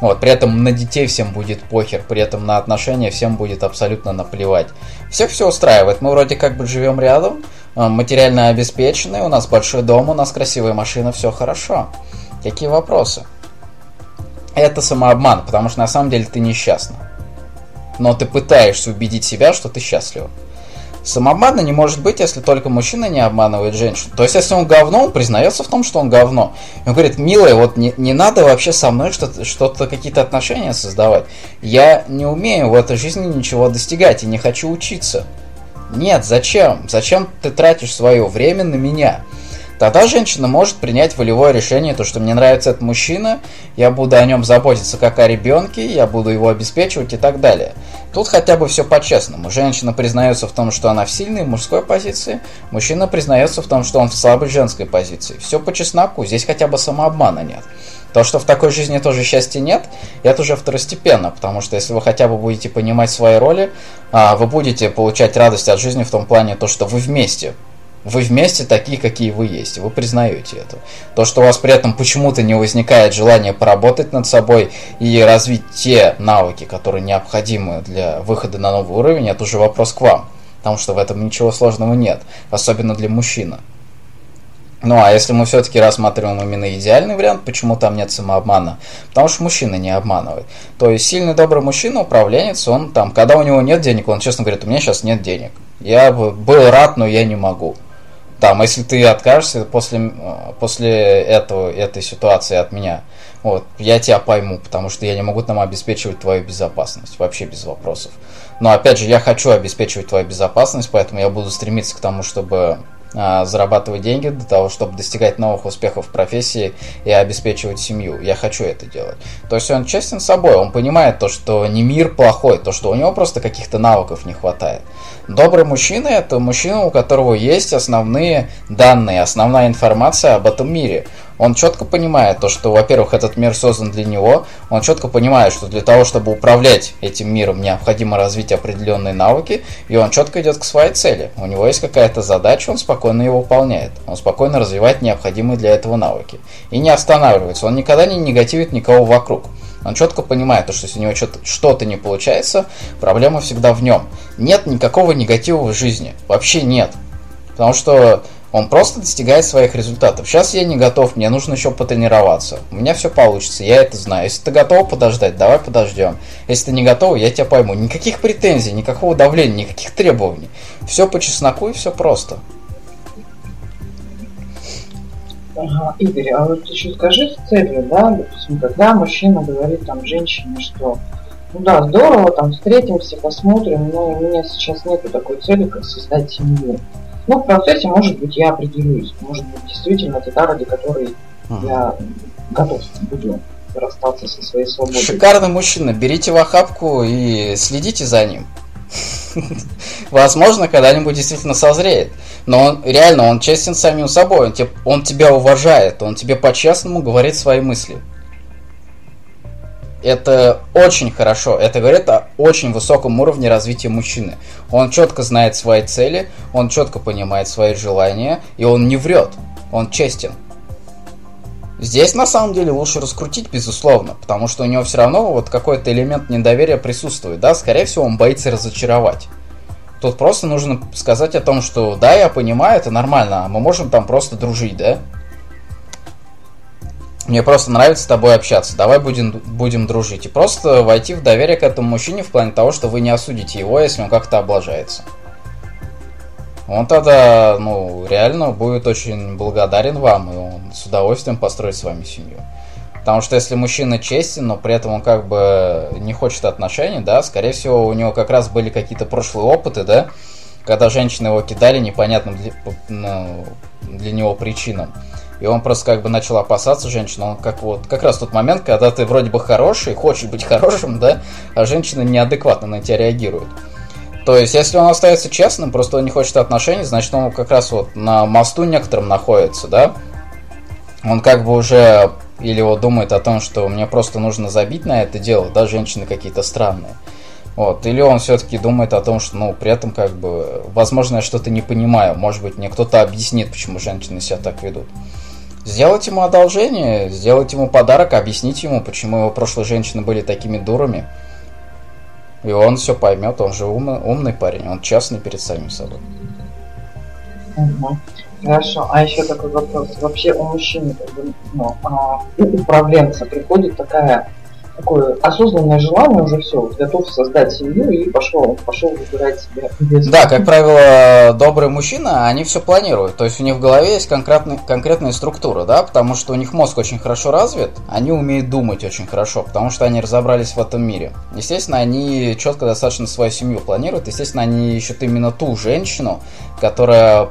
A: Вот, при этом на детей всем будет похер, при этом на отношения всем будет абсолютно наплевать. Всех все устраивает, мы вроде как бы живем рядом, а, материально обеспечены, у нас большой дом, у нас красивая машина, все хорошо. Какие вопросы? Это самообман, потому что на самом деле ты несчастна. Но ты пытаешься убедить себя, что ты счастлива. Самообмана не может быть, если только мужчина не обманывает женщину. То есть, если он говно, он признается в том, что он говно. И он говорит, милая, вот не, не надо вообще со мной что-то, что-то, какие-то отношения создавать. Я не умею в этой жизни ничего достигать и не хочу учиться. Нет, зачем? Зачем ты тратишь свое время на меня? Тогда женщина может принять волевое решение, то, что мне нравится этот мужчина, я буду о нем заботиться как о ребенке, я буду его обеспечивать и так далее. Тут хотя бы все по-честному. Женщина признается в том, что она в сильной мужской позиции, мужчина признается в том, что он в слабой женской позиции. Все по чесноку, здесь хотя бы самообмана нет. То, что в такой жизни тоже счастья нет, это уже второстепенно, потому что если вы хотя бы будете понимать свои роли, а, вы будете получать радость от жизни в том плане, то, что вы вместе. Вы вместе такие, какие вы есть, вы признаете это. То, что у вас при этом почему-то не возникает желания поработать над собой и развить те навыки, которые необходимы для выхода на новый уровень, это уже вопрос к вам. Потому что в этом ничего сложного нет, особенно для мужчины. Ну а если мы все-таки рассматриваем именно идеальный вариант, почему там нет самообмана? Потому что мужчина не обманывает. То есть сильный добрый мужчина, управленец, он там, когда у него нет денег, он честно говорит, у меня сейчас нет денег. Я бы был рад, но я не могу. Там, если ты откажешься после, после этого, этой ситуации от меня, вот, я тебя пойму, потому что я не могу там обеспечивать твою безопасность, вообще без вопросов. Но опять же, я хочу обеспечивать твою безопасность, поэтому я буду стремиться к тому, чтобы зарабатывать деньги для того, чтобы достигать новых успехов в профессии и обеспечивать семью. Я хочу это делать. То есть он честен с собой, он понимает то, что не мир плохой, то, что у него просто каких-то навыков не хватает. Добрый мужчина – это мужчина, у которого есть основные данные, основная информация об этом мире он четко понимает то, что, во-первых, этот мир создан для него, он четко понимает, что для того, чтобы управлять этим миром, необходимо развить определенные навыки, и он четко идет к своей цели. У него есть какая-то задача, он спокойно ее выполняет, он спокойно развивает необходимые для этого навыки. И не останавливается, он никогда не негативит никого вокруг. Он четко понимает, что если у него что-то не получается, проблема всегда в нем. Нет никакого негатива в жизни. Вообще нет. Потому что он просто достигает своих результатов. Сейчас я не готов, мне нужно еще потренироваться. У меня все получится, я это знаю. Если ты готов подождать, давай подождем. Если ты не готов, я тебя пойму. Никаких претензий, никакого давления, никаких требований. Все по чесноку и все просто.
B: Ага, Игорь, а вот еще скажи с целью, да, допустим, когда мужчина говорит там женщине, что ну да, здорово, там встретимся, посмотрим, но у меня сейчас нету такой цели, как создать семью. Ну, в процессе, может быть, я определюсь. Может быть, действительно, это та, ради которой ага. я готов буду расстаться со своей свободой.
A: Шикарный мужчина. Берите в охапку и следите за ним. Возможно, когда-нибудь действительно созреет. Но он реально, он честен самим собой. Он, te, он тебя уважает. Он тебе по-честному говорит свои мысли. Это очень хорошо. Это говорит о очень высоком уровне развития мужчины. Он четко знает свои цели, он четко понимает свои желания, и он не врет. Он честен. Здесь на самом деле лучше раскрутить, безусловно, потому что у него все равно вот какой-то элемент недоверия присутствует, да, скорее всего он боится разочаровать. Тут просто нужно сказать о том, что да, я понимаю, это нормально, а мы можем там просто дружить, да? Мне просто нравится с тобой общаться, давай будем, будем дружить. И просто войти в доверие к этому мужчине в плане того, что вы не осудите его, если он как-то облажается. Он тогда, ну, реально будет очень благодарен вам, и он с удовольствием построит с вами семью. Потому что если мужчина честен, но при этом он как бы не хочет отношений, да, скорее всего, у него как раз были какие-то прошлые опыты, да, когда женщины его кидали непонятным для, ну, для него причинам. И он просто как бы начал опасаться женщин. Он как вот как раз тот момент, когда ты вроде бы хороший, хочешь быть хорошим, да, а женщина неадекватно на тебя реагирует. То есть, если он остается честным, просто он не хочет отношений, значит, он как раз вот на мосту некоторым находится, да. Он как бы уже или вот думает о том, что мне просто нужно забить на это дело, да, женщины какие-то странные. Вот. Или он все-таки думает о том, что, ну, при этом, как бы, возможно, я что-то не понимаю. Может быть, мне кто-то объяснит, почему женщины себя так ведут. Сделать ему одолжение, сделать ему подарок, объяснить ему, почему его прошлые женщины были такими дурами. И он все поймет, он же умный, умный парень, он честный перед самим собой.
B: Угу. Хорошо, а еще такой вопрос. Вообще у мужчины, ну, а, у управленца приходит такая такое осознанное желание уже все, готов создать семью и пошел, пошел выбирать себе.
A: Да, как правило, добрые мужчины, они все планируют. То есть у них в голове есть конкретный, конкретная структура, да, потому что у них мозг очень хорошо развит, они умеют думать очень хорошо, потому что они разобрались в этом мире. Естественно, они четко достаточно свою семью планируют, естественно, они ищут именно ту женщину, которая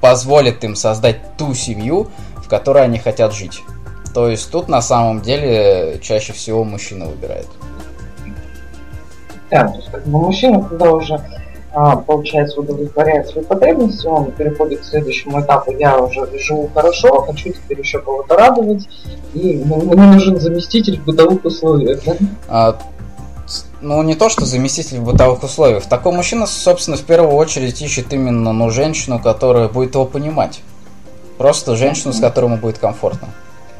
A: позволит им создать ту семью, в которой они хотят жить. То есть тут на самом деле чаще всего мужчина выбирает.
B: Да, то есть как бы мужчина, когда уже а, получается удовлетворяет свои потребности, он переходит к следующему этапу. Я уже живу хорошо, хочу теперь еще кого-то радовать, и мне нужен заместитель в бытовых условиях. Да? А,
A: ну, не то, что заместитель в бытовых условиях. Такой мужчина, собственно, в первую очередь ищет именно ну, женщину, которая будет его понимать. Просто женщину, с которой ему будет комфортно.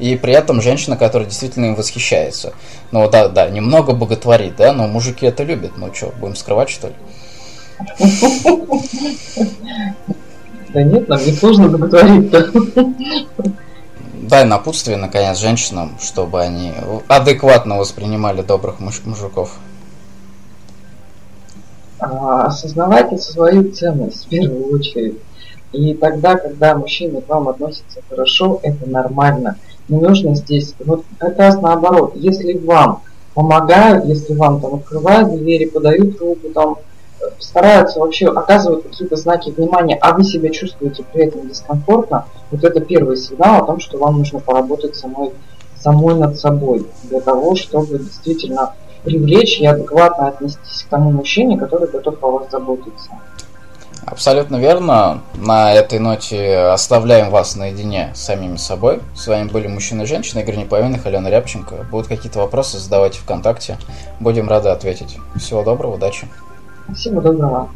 A: И при этом женщина, которая действительно им восхищается. Ну да, да, немного боготворит, да, но мужики это любят. Ну что, будем скрывать, что ли?
B: Да нет, нам не сложно боготворить-то.
A: Дай напутствие, наконец, женщинам, чтобы они адекватно воспринимали добрых муж- мужиков.
B: А, осознавайте свою ценность в первую очередь. И тогда, когда мужчина к вам относится хорошо, это нормально. Не нужно здесь, вот как раз наоборот, если вам помогают, если вам там открывают двери, подают руку, там стараются вообще оказывать какие-то знаки внимания, а вы себя чувствуете при этом дискомфортно, вот это первый сигнал о том, что вам нужно поработать самой, самой над собой, для того, чтобы действительно привлечь и адекватно отнестись к тому мужчине, который готов о вас заботиться.
A: Абсолютно верно. На этой ноте оставляем вас наедине с самими собой. С вами были мужчина и женщина, Игорь Неповинных, Алена Рябченко. Будут какие-то вопросы, задавайте ВКонтакте. Будем рады ответить. Всего доброго, удачи.
B: Всего доброго.